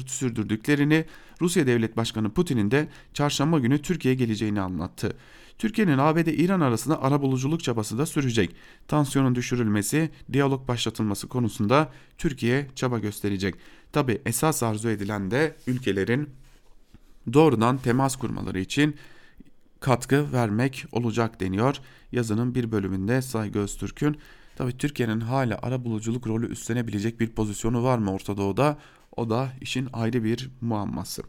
sürdürdüklerini Rusya Devlet Başkanı Putin'in de çarşamba günü Türkiye'ye geleceğini anlattı. Türkiye'nin ABD-İran arasında arabuluculuk çabası da sürecek. Tansiyonun düşürülmesi, diyalog başlatılması konusunda Türkiye çaba gösterecek. Tabi esas arzu edilen de ülkelerin doğrudan temas kurmaları için katkı vermek olacak deniyor. Yazının bir bölümünde Saygı Öztürk'ün Tabi Türkiye'nin hala ara buluculuk rolü üstlenebilecek bir pozisyonu var mı Orta Doğu'da? O da işin ayrı bir muamması.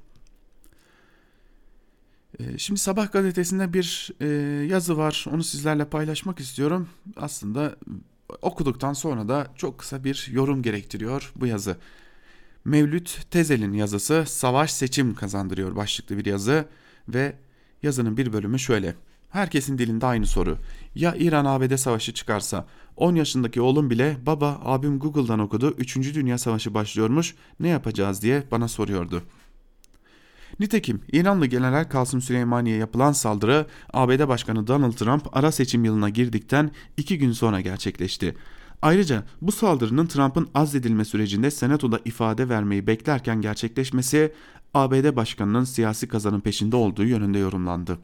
Ee, şimdi Sabah gazetesinde bir e, yazı var. Onu sizlerle paylaşmak istiyorum. Aslında okuduktan sonra da çok kısa bir yorum gerektiriyor bu yazı. Mevlüt Tezel'in yazısı Savaş Seçim kazandırıyor başlıklı bir yazı ve yazının bir bölümü şöyle. Herkesin dilinde aynı soru. Ya İran-ABD savaşı çıkarsa 10 yaşındaki oğlum bile baba abim Google'dan okudu 3. Dünya Savaşı başlıyormuş ne yapacağız diye bana soruyordu. Nitekim İranlı General Kasım Süleymani'ye yapılan saldırı ABD Başkanı Donald Trump ara seçim yılına girdikten 2 gün sonra gerçekleşti. Ayrıca bu saldırının Trump'ın azledilme sürecinde senatoda ifade vermeyi beklerken gerçekleşmesi ABD Başkanı'nın siyasi kazanın peşinde olduğu yönünde yorumlandı.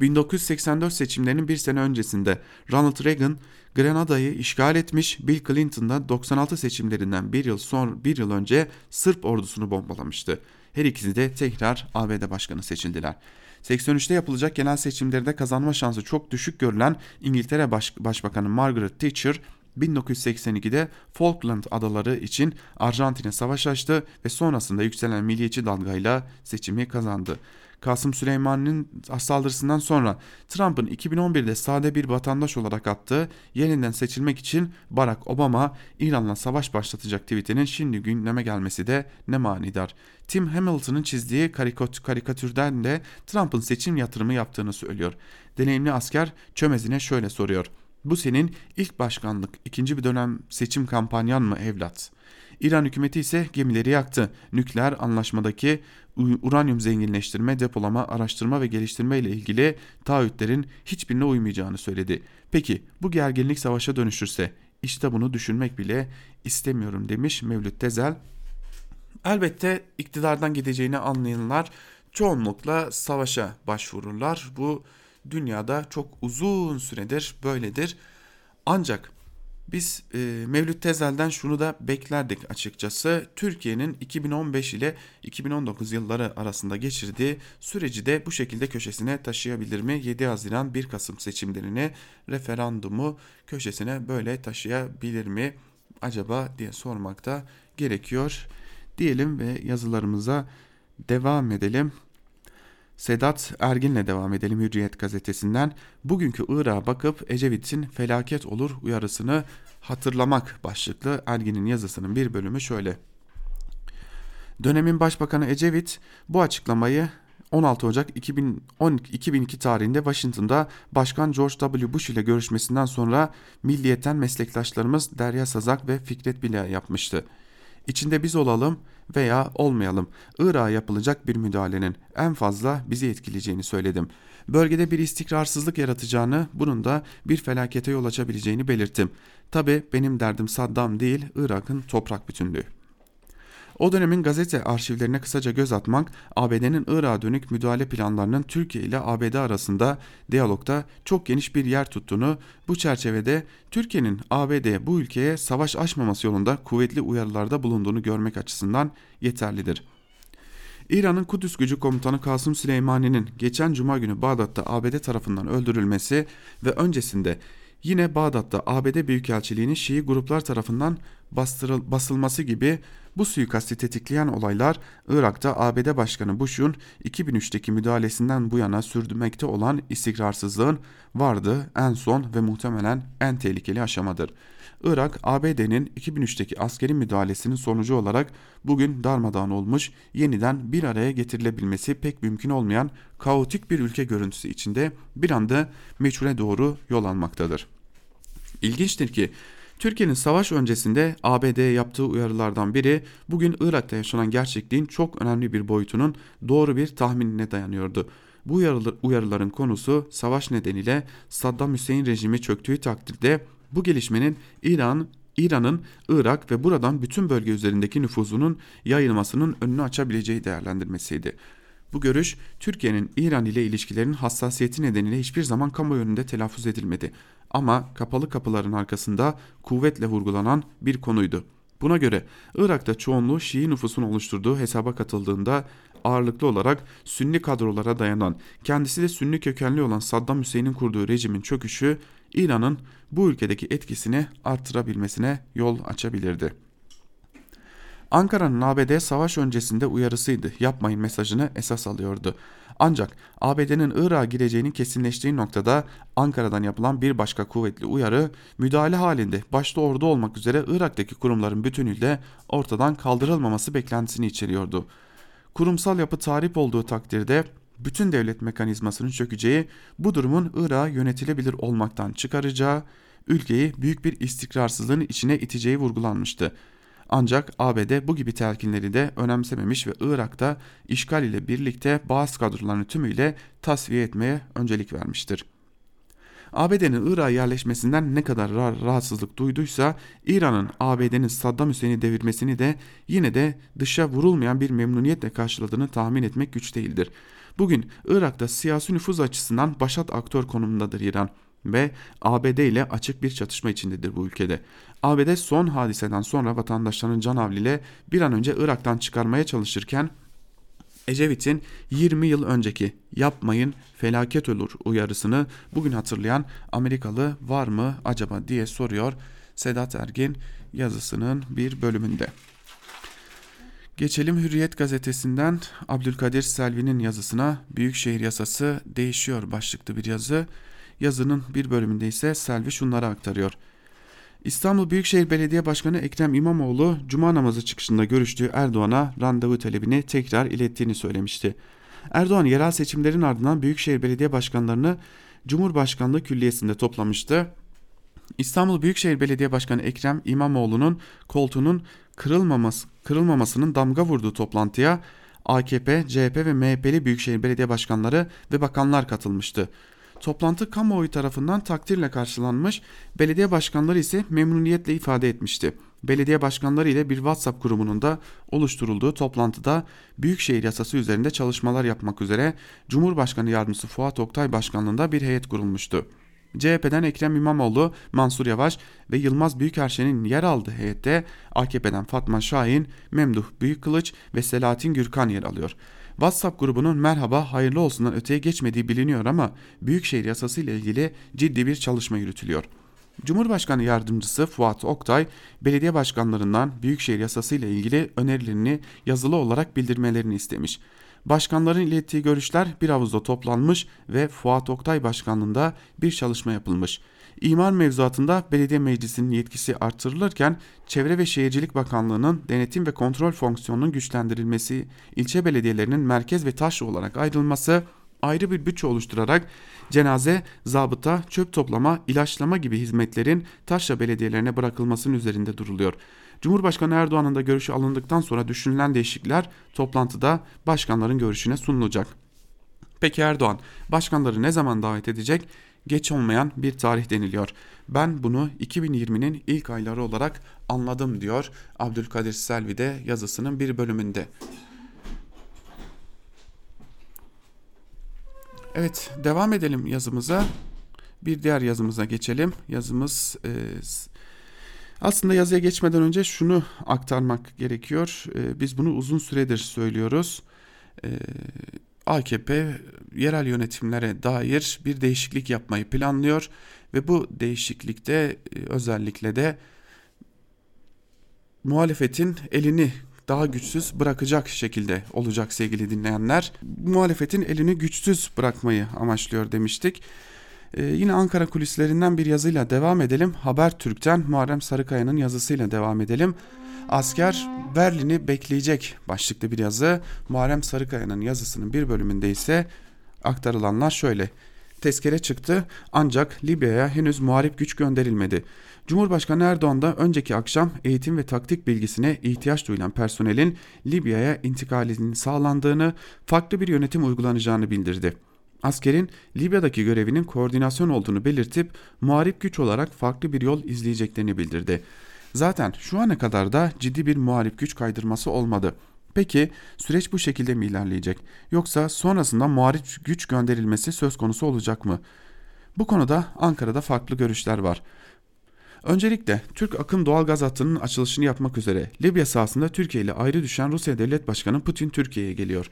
1984 seçimlerinin bir sene öncesinde Ronald Reagan Grenada'yı işgal etmiş, Bill Clinton da 96 seçimlerinden bir yıl sonra bir yıl önce Sırp ordusunu bombalamıştı. Her ikisi de tekrar ABD başkanı seçildiler. 83'te yapılacak genel seçimlerde kazanma şansı çok düşük görülen İngiltere Baş Başbakanı Margaret Thatcher 1982'de Falkland Adaları için Arjantin'e savaş açtı ve sonrasında yükselen milliyetçi dalgayla seçimi kazandı. Kasım Süleyman'ın saldırısından sonra Trump'ın 2011'de sade bir vatandaş olarak attığı yeniden seçilmek için Barack Obama İran'la savaş başlatacak tweetinin şimdi gündeme gelmesi de ne manidar. Tim Hamilton'ın çizdiği karikatürden de Trump'ın seçim yatırımı yaptığını söylüyor. Deneyimli asker çömezine şöyle soruyor. Bu senin ilk başkanlık, ikinci bir dönem seçim kampanyan mı evlat? İran hükümeti ise gemileri yaktı. Nükleer anlaşmadaki uranyum zenginleştirme, depolama, araştırma ve geliştirme ile ilgili taahhütlerin hiçbirine uymayacağını söyledi. Peki bu gerginlik savaşa dönüşürse işte bunu düşünmek bile istemiyorum demiş Mevlüt Tezel. Elbette iktidardan gideceğini anlayanlar çoğunlukla savaşa başvururlar. Bu dünyada çok uzun süredir böyledir. Ancak biz e, Mevlüt Tezel'den şunu da beklerdik açıkçası. Türkiye'nin 2015 ile 2019 yılları arasında geçirdiği süreci de bu şekilde köşesine taşıyabilir mi? 7 Haziran 1 Kasım seçimlerini referandumu köşesine böyle taşıyabilir mi? Acaba diye sormakta gerekiyor. Diyelim ve yazılarımıza devam edelim. Sedat Ergin'le devam edelim Hürriyet gazetesinden. Bugünkü Irak'a bakıp Ecevit'in felaket olur uyarısını hatırlamak başlıklı Ergin'in yazısının bir bölümü şöyle. Dönemin Başbakanı Ecevit bu açıklamayı 16 Ocak 2012, 2002 tarihinde Washington'da Başkan George W. Bush ile görüşmesinden sonra milliyetten meslektaşlarımız Derya Sazak ve Fikret Bilal yapmıştı. İçinde biz olalım veya olmayalım. Irak'a yapılacak bir müdahalenin en fazla bizi etkileyeceğini söyledim. Bölgede bir istikrarsızlık yaratacağını, bunun da bir felakete yol açabileceğini belirttim. Tabi benim derdim Saddam değil, Irak'ın toprak bütünlüğü. O dönemin gazete arşivlerine kısaca göz atmak, ABD'nin Irak'a dönük müdahale planlarının Türkiye ile ABD arasında diyalogda çok geniş bir yer tuttuğunu, bu çerçevede Türkiye'nin ABD'ye bu ülkeye savaş açmaması yolunda kuvvetli uyarılarda bulunduğunu görmek açısından yeterlidir. İran'ın Kudüs gücü komutanı Kasım Süleymani'nin geçen cuma günü Bağdat'ta ABD tarafından öldürülmesi ve öncesinde yine Bağdat'ta ABD Büyükelçiliğinin Şii gruplar tarafından bastırıl, basılması gibi bu suikasti tetikleyen olaylar Irak'ta ABD Başkanı Bush'un 2003'teki müdahalesinden bu yana sürdürmekte olan istikrarsızlığın vardı en son ve muhtemelen en tehlikeli aşamadır. Irak, ABD'nin 2003'teki askeri müdahalesinin sonucu olarak bugün darmadağın olmuş, yeniden bir araya getirilebilmesi pek mümkün olmayan kaotik bir ülke görüntüsü içinde bir anda meçhule doğru yol almaktadır. İlginçtir ki Türkiye'nin savaş öncesinde ABD'ye yaptığı uyarılardan biri bugün Irak'ta yaşanan gerçekliğin çok önemli bir boyutunun doğru bir tahminine dayanıyordu. Bu uyarıların konusu savaş nedeniyle Saddam Hüseyin rejimi çöktüğü takdirde bu gelişmenin İran İran'ın Irak ve buradan bütün bölge üzerindeki nüfuzunun yayılmasının önünü açabileceği değerlendirmesiydi. Bu görüş Türkiye'nin İran ile ilişkilerinin hassasiyeti nedeniyle hiçbir zaman kamuoyu önünde telaffuz edilmedi ama kapalı kapıların arkasında kuvvetle vurgulanan bir konuydu. Buna göre Irak'ta çoğunluğu Şii nüfusun oluşturduğu hesaba katıldığında ağırlıklı olarak Sünni kadrolara dayanan, kendisi de Sünni kökenli olan Saddam Hüseyin'in kurduğu rejimin çöküşü İran'ın bu ülkedeki etkisini artırabilmesine yol açabilirdi. Ankara'nın ABD savaş öncesinde uyarısıydı. Yapmayın mesajını esas alıyordu. Ancak ABD'nin Irak'a gireceğini kesinleştiği noktada Ankara'dan yapılan bir başka kuvvetli uyarı müdahale halinde başta ordu olmak üzere Irak'taki kurumların bütünüyle ortadan kaldırılmaması beklentisini içeriyordu. Kurumsal yapı tarif olduğu takdirde bütün devlet mekanizmasının çökeceği, bu durumun Irak'ı yönetilebilir olmaktan çıkaracağı, ülkeyi büyük bir istikrarsızlığın içine iteceği vurgulanmıştı. Ancak ABD bu gibi telkinleri de önemsememiş ve Irak'ta işgal ile birlikte bazı kadrolarını tümüyle tasfiye etmeye öncelik vermiştir. ABD'nin Irak'a yerleşmesinden ne kadar rahatsızlık duyduysa İran'ın ABD'nin Saddam Hüseyin'i devirmesini de yine de dışa vurulmayan bir memnuniyetle karşıladığını tahmin etmek güç değildir. Bugün Irak'ta siyasi nüfuz açısından başat aktör konumundadır İran ve ABD ile açık bir çatışma içindedir bu ülkede. ABD son hadiseden sonra vatandaşlarının canavliyle bir an önce Irak'tan çıkarmaya çalışırken Ecevit'in 20 yıl önceki yapmayın felaket olur uyarısını bugün hatırlayan Amerikalı var mı acaba diye soruyor Sedat Ergin yazısının bir bölümünde. Geçelim Hürriyet gazetesinden Abdülkadir Selvi'nin yazısına Büyükşehir yasası değişiyor başlıklı bir yazı. Yazının bir bölümünde ise Selvi şunları aktarıyor. İstanbul Büyükşehir Belediye Başkanı Ekrem İmamoğlu cuma namazı çıkışında görüştüğü Erdoğan'a randevu talebini tekrar ilettiğini söylemişti. Erdoğan yerel seçimlerin ardından Büyükşehir Belediye Başkanlarını Cumhurbaşkanlığı Külliyesi'nde toplamıştı. İstanbul Büyükşehir Belediye Başkanı Ekrem İmamoğlu'nun koltuğunun kırılmaması, kırılmamasının damga vurduğu toplantıya AKP, CHP ve MHP'li Büyükşehir Belediye Başkanları ve bakanlar katılmıştı. Toplantı kamuoyu tarafından takdirle karşılanmış, belediye başkanları ise memnuniyetle ifade etmişti. Belediye başkanları ile bir WhatsApp grubunun da oluşturulduğu toplantıda Büyükşehir yasası üzerinde çalışmalar yapmak üzere Cumhurbaşkanı Yardımcısı Fuat Oktay başkanlığında bir heyet kurulmuştu. CHP'den Ekrem İmamoğlu, Mansur Yavaş ve Yılmaz Büyükerşen'in yer aldığı heyette AKP'den Fatma Şahin, Memduh Büyükkılıç ve Selahattin Gürkan yer alıyor. WhatsApp grubunun merhaba hayırlı olsundan öteye geçmediği biliniyor ama Büyükşehir yasası ile ilgili ciddi bir çalışma yürütülüyor. Cumhurbaşkanı Yardımcısı Fuat Oktay, belediye başkanlarından Büyükşehir yasası ile ilgili önerilerini yazılı olarak bildirmelerini istemiş. Başkanların ilettiği görüşler bir havuzda toplanmış ve Fuat Oktay başkanlığında bir çalışma yapılmış. İmar mevzuatında belediye meclisinin yetkisi artırılırken Çevre ve Şehircilik Bakanlığı'nın denetim ve kontrol fonksiyonunun güçlendirilmesi, ilçe belediyelerinin merkez ve taşra olarak ayrılması ayrı bir bütçe oluşturarak cenaze, zabıta, çöp toplama, ilaçlama gibi hizmetlerin taşra belediyelerine bırakılmasının üzerinde duruluyor. Cumhurbaşkanı Erdoğan'ın da görüşü alındıktan sonra düşünülen değişiklikler toplantıda başkanların görüşüne sunulacak. Peki Erdoğan başkanları ne zaman davet edecek? Geç olmayan bir tarih deniliyor. Ben bunu 2020'nin ilk ayları olarak anladım diyor Abdülkadir Selvi de yazısının bir bölümünde. Evet devam edelim yazımıza. Bir diğer yazımıza geçelim. Yazımız e, aslında yazıya geçmeden önce şunu aktarmak gerekiyor. E, biz bunu uzun süredir söylüyoruz. E, AKP yerel yönetimlere dair bir değişiklik yapmayı planlıyor ve bu değişiklikte e, özellikle de muhalefetin elini daha güçsüz bırakacak şekilde olacak sevgili dinleyenler. Muhalefetin elini güçsüz bırakmayı amaçlıyor demiştik. Ee, yine Ankara kulislerinden bir yazıyla devam edelim. Habertürk'ten Muharrem Sarıkaya'nın yazısıyla devam edelim. Asker Berlin'i bekleyecek başlıklı bir yazı. Muharrem Sarıkaya'nın yazısının bir bölümünde ise aktarılanlar şöyle. Tezkere çıktı ancak Libya'ya henüz muharip güç gönderilmedi. Cumhurbaşkanı Erdoğan da önceki akşam eğitim ve taktik bilgisine ihtiyaç duyulan personelin Libya'ya intikalinin sağlandığını, farklı bir yönetim uygulanacağını bildirdi. Askerin Libya'daki görevinin koordinasyon olduğunu belirtip muharip güç olarak farklı bir yol izleyeceklerini bildirdi. Zaten şu ana kadar da ciddi bir muhalif güç kaydırması olmadı. Peki süreç bu şekilde mi ilerleyecek? Yoksa sonrasında muhalif güç gönderilmesi söz konusu olacak mı? Bu konuda Ankara'da farklı görüşler var. Öncelikle Türk akım doğal gaz hattının açılışını yapmak üzere Libya sahasında Türkiye ile ayrı düşen Rusya Devlet Başkanı Putin Türkiye'ye geliyor.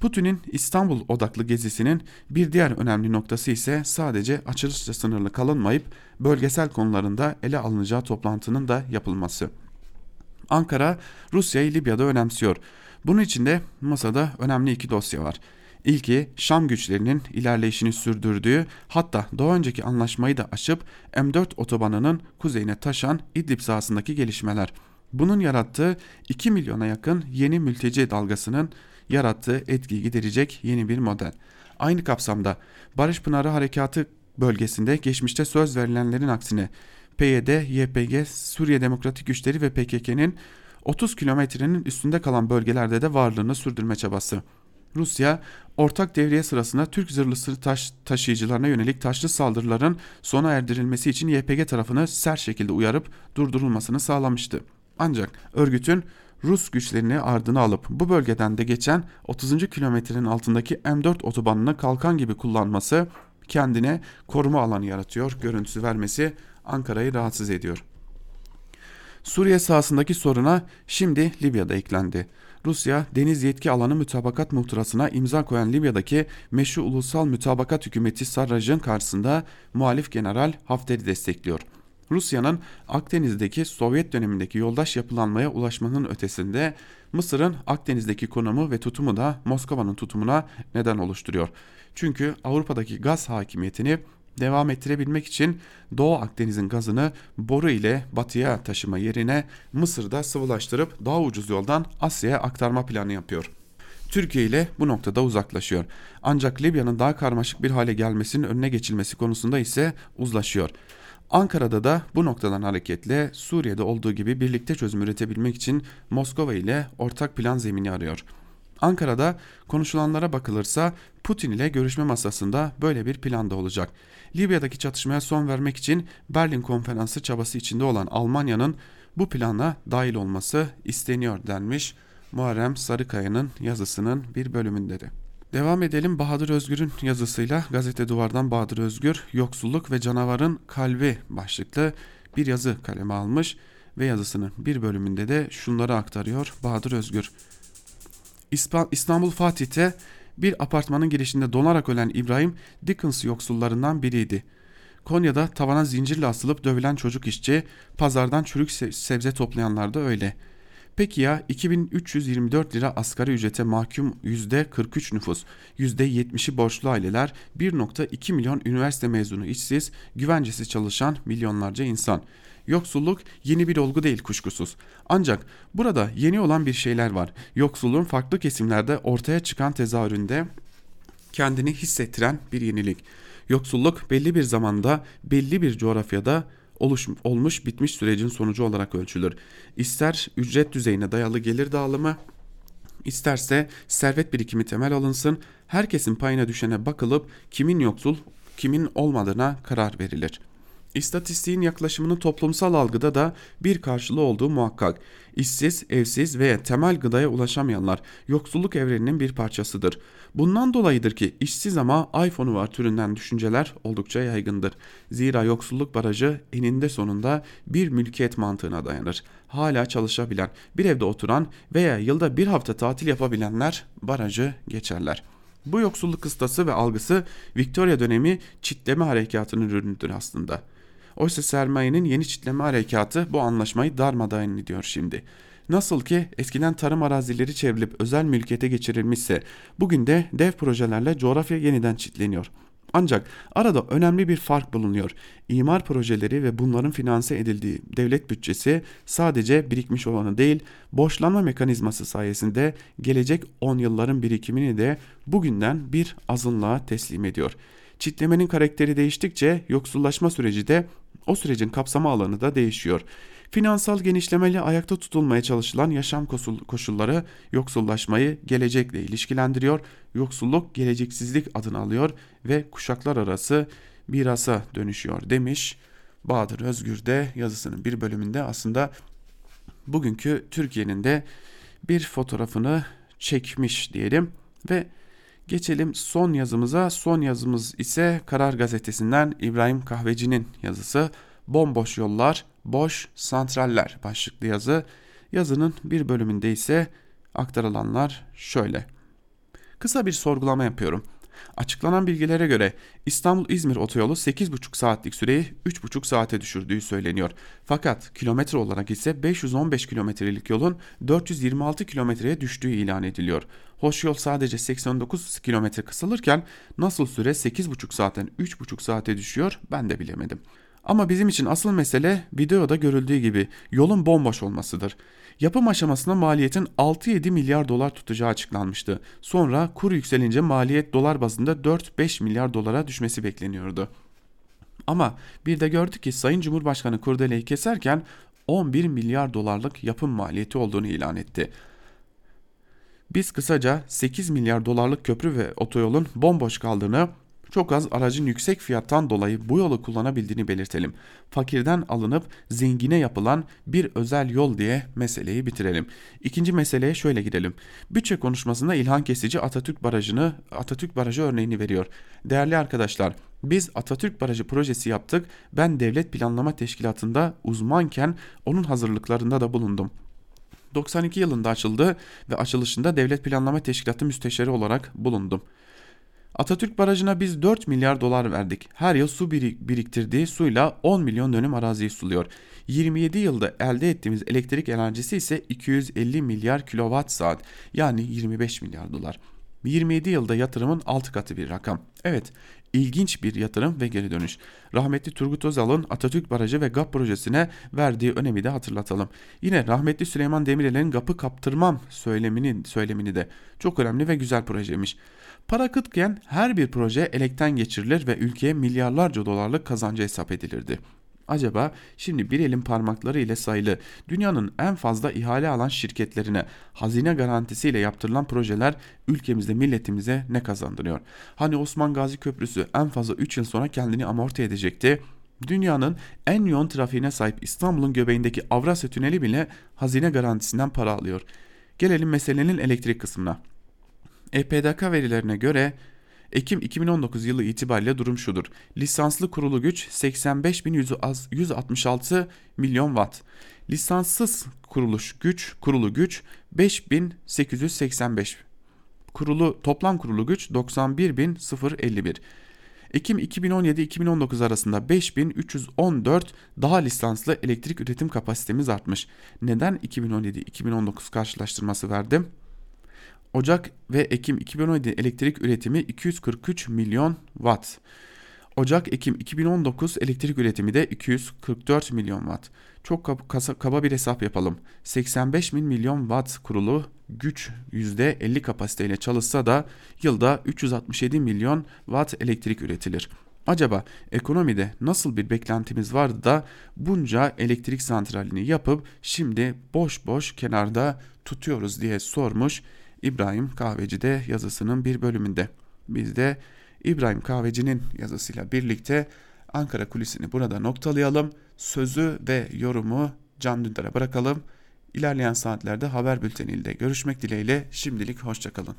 Putin'in İstanbul odaklı gezisinin bir diğer önemli noktası ise sadece açılışla sınırlı kalınmayıp bölgesel konularında ele alınacağı toplantının da yapılması. Ankara Rusya'yı Libya'da önemsiyor. Bunun için de masada önemli iki dosya var. İlki Şam güçlerinin ilerleyişini sürdürdüğü hatta daha önceki anlaşmayı da aşıp M4 otobanının kuzeyine taşan İdlib sahasındaki gelişmeler. Bunun yarattığı 2 milyona yakın yeni mülteci dalgasının yarattığı etkiyi giderecek yeni bir model. Aynı kapsamda Barış Pınarı Harekatı bölgesinde geçmişte söz verilenlerin aksine PYD, YPG, Suriye Demokratik Güçleri ve PKK'nin 30 kilometrenin üstünde kalan bölgelerde de varlığını sürdürme çabası. Rusya, ortak devriye sırasında Türk zırhlısı taş, taşıyıcılarına yönelik taşlı saldırıların sona erdirilmesi için YPG tarafını sert şekilde uyarıp durdurulmasını sağlamıştı. Ancak örgütün Rus güçlerini ardına alıp bu bölgeden de geçen 30. kilometrenin altındaki M4 otobanını kalkan gibi kullanması kendine koruma alanı yaratıyor, görüntüsü vermesi Ankara'yı rahatsız ediyor. Suriye sahasındaki soruna şimdi Libya'da eklendi. Rusya deniz yetki alanı mütabakat muhtırasına imza koyan Libya'daki meşru ulusal mütabakat hükümeti Sarraj'ın karşısında muhalif general Hafter'i destekliyor. Rusya'nın Akdeniz'deki Sovyet dönemindeki yoldaş yapılanmaya ulaşmanın ötesinde Mısır'ın Akdeniz'deki konumu ve tutumu da Moskova'nın tutumuna neden oluşturuyor. Çünkü Avrupa'daki gaz hakimiyetini devam ettirebilmek için Doğu Akdeniz'in gazını boru ile batıya taşıma yerine Mısır'da sıvılaştırıp daha ucuz yoldan Asya'ya aktarma planı yapıyor. Türkiye ile bu noktada uzaklaşıyor. Ancak Libya'nın daha karmaşık bir hale gelmesinin önüne geçilmesi konusunda ise uzlaşıyor. Ankara'da da bu noktadan hareketle Suriye'de olduğu gibi birlikte çözüm üretebilmek için Moskova ile ortak plan zemini arıyor. Ankara'da konuşulanlara bakılırsa Putin ile görüşme masasında böyle bir plan da olacak. Libya'daki çatışmaya son vermek için Berlin konferansı çabası içinde olan Almanya'nın bu plana dahil olması isteniyor denmiş Muharrem Sarıkaya'nın yazısının bir bölümünde de. Devam edelim Bahadır Özgür'ün yazısıyla Gazete Duvar'dan Bahadır Özgür Yoksulluk ve Canavarın Kalbi başlıklı bir yazı kaleme almış ve yazısının bir bölümünde de şunları aktarıyor Bahadır Özgür. İstanbul Fatih'te bir apartmanın girişinde donarak ölen İbrahim Dickens yoksullarından biriydi. Konya'da tavana zincirle asılıp dövülen çocuk işçi, pazardan çürük sebze toplayanlar da öyle.'' Peki ya 2324 lira asgari ücrete mahkum %43 nüfus, %70'i borçlu aileler, 1.2 milyon üniversite mezunu işsiz, güvencesiz çalışan milyonlarca insan. Yoksulluk yeni bir olgu değil kuşkusuz. Ancak burada yeni olan bir şeyler var. Yoksulluğun farklı kesimlerde ortaya çıkan tezahüründe kendini hissettiren bir yenilik. Yoksulluk belli bir zamanda, belli bir coğrafyada oluş, olmuş bitmiş sürecin sonucu olarak ölçülür. İster ücret düzeyine dayalı gelir dağılımı, isterse servet birikimi temel alınsın, herkesin payına düşene bakılıp kimin yoksul, kimin olmadığına karar verilir. İstatistiğin yaklaşımının toplumsal algıda da bir karşılığı olduğu muhakkak. İşsiz, evsiz veya temel gıdaya ulaşamayanlar yoksulluk evreninin bir parçasıdır. Bundan dolayıdır ki işsiz ama iPhone'u var türünden düşünceler oldukça yaygındır. Zira yoksulluk barajı eninde sonunda bir mülkiyet mantığına dayanır. Hala çalışabilen, bir evde oturan veya yılda bir hafta tatil yapabilenler barajı geçerler. Bu yoksulluk kıstası ve algısı Victoria dönemi çitleme harekatının ürünüdür aslında.'' Oysa sermayenin yeni çitleme harekatı bu anlaşmayı darmadağın ediyor şimdi. Nasıl ki eskiden tarım arazileri çevrilip özel mülkiyete geçirilmişse bugün de dev projelerle coğrafya yeniden çitleniyor. Ancak arada önemli bir fark bulunuyor. İmar projeleri ve bunların finanse edildiği devlet bütçesi sadece birikmiş olanı değil, borçlanma mekanizması sayesinde gelecek 10 yılların birikimini de bugünden bir azınlığa teslim ediyor. Çitlemenin karakteri değiştikçe yoksullaşma süreci de o sürecin kapsama alanı da değişiyor. Finansal genişlemeyle ayakta tutulmaya çalışılan yaşam koşulları yoksullaşmayı gelecekle ilişkilendiriyor. Yoksulluk geleceksizlik adını alıyor ve kuşaklar arası mirasa dönüşüyor demiş. Bahadır Özgür de yazısının bir bölümünde aslında bugünkü Türkiye'nin de bir fotoğrafını çekmiş diyelim ve Geçelim son yazımıza. Son yazımız ise Karar Gazetesi'nden İbrahim Kahveci'nin yazısı. Bomboş yollar, boş santraller başlıklı yazı. Yazının bir bölümünde ise aktarılanlar şöyle. Kısa bir sorgulama yapıyorum. Açıklanan bilgilere göre İstanbul-İzmir otoyolu 8,5 saatlik süreyi 3,5 saate düşürdüğü söyleniyor. Fakat kilometre olarak ise 515 kilometrelik yolun 426 kilometreye düştüğü ilan ediliyor. Hoş yol sadece 89 kilometre kısalırken nasıl süre 8,5 saatten 3,5 saate düşüyor ben de bilemedim. Ama bizim için asıl mesele videoda görüldüğü gibi yolun bomboş olmasıdır. Yapım aşamasında maliyetin 6-7 milyar dolar tutacağı açıklanmıştı. Sonra kur yükselince maliyet dolar bazında 4-5 milyar dolara düşmesi bekleniyordu. Ama bir de gördük ki Sayın Cumhurbaşkanı kurdeleyi keserken 11 milyar dolarlık yapım maliyeti olduğunu ilan etti. Biz kısaca 8 milyar dolarlık köprü ve otoyolun bomboş kaldığını çok az aracın yüksek fiyattan dolayı bu yolu kullanabildiğini belirtelim. Fakirden alınıp zengine yapılan bir özel yol diye meseleyi bitirelim. İkinci meseleye şöyle gidelim. Bütçe konuşmasında İlhan Kesici Atatürk Barajı'nı Atatürk Barajı örneğini veriyor. Değerli arkadaşlar, biz Atatürk Barajı projesi yaptık. Ben Devlet Planlama Teşkilatı'nda uzmanken onun hazırlıklarında da bulundum. 92 yılında açıldı ve açılışında Devlet Planlama Teşkilatı müsteşarı olarak bulundum. Atatürk Barajı'na biz 4 milyar dolar verdik. Her yıl su biriktirdiği suyla 10 milyon dönüm araziyi suluyor. 27 yılda elde ettiğimiz elektrik enerjisi ise 250 milyar kilowatt saat yani 25 milyar dolar. 27 yılda yatırımın 6 katı bir rakam. Evet, ilginç bir yatırım ve geri dönüş. Rahmetli Turgut Özal'ın Atatürk Barajı ve GAP projesine verdiği önemi de hatırlatalım. Yine rahmetli Süleyman Demirel'in GAP'ı kaptırmam söylemini, söylemini de çok önemli ve güzel projeymiş. Para kıtken her bir proje elekten geçirilir ve ülkeye milyarlarca dolarlık kazancı hesap edilirdi. Acaba şimdi bir elin parmakları ile sayılı dünyanın en fazla ihale alan şirketlerine hazine garantisiyle yaptırılan projeler ülkemizde milletimize ne kazandırıyor? Hani Osman Gazi Köprüsü en fazla 3 yıl sonra kendini amorti edecekti. Dünyanın en yoğun trafiğine sahip İstanbul'un göbeğindeki Avrasya Tüneli bile hazine garantisinden para alıyor. Gelelim meselenin elektrik kısmına. EPDK verilerine göre Ekim 2019 yılı itibariyle durum şudur. Lisanslı kurulu güç 85.166 milyon watt. Lisanssız kuruluş güç, kurulu güç 5885. Kurulu toplam kurulu güç 91.051. Ekim 2017-2019 arasında 5314 daha lisanslı elektrik üretim kapasitemiz artmış. Neden 2017-2019 karşılaştırması verdim? Ocak ve Ekim 2017 elektrik üretimi 243 milyon watt. Ocak-Ekim 2019 elektrik üretimi de 244 milyon watt. Çok kaba bir hesap yapalım. 85 bin milyon watt kurulu güç %50 kapasiteyle çalışsa da yılda 367 milyon watt elektrik üretilir. Acaba ekonomide nasıl bir beklentimiz vardı da bunca elektrik santralini yapıp şimdi boş boş kenarda tutuyoruz diye sormuş İbrahim Kahveci'de yazısının bir bölümünde. Biz de İbrahim Kahveci'nin yazısıyla birlikte Ankara kulisini burada noktalayalım. Sözü ve yorumu Can Dündar'a bırakalım. İlerleyen saatlerde haber bülteniyle görüşmek dileğiyle şimdilik hoşçakalın.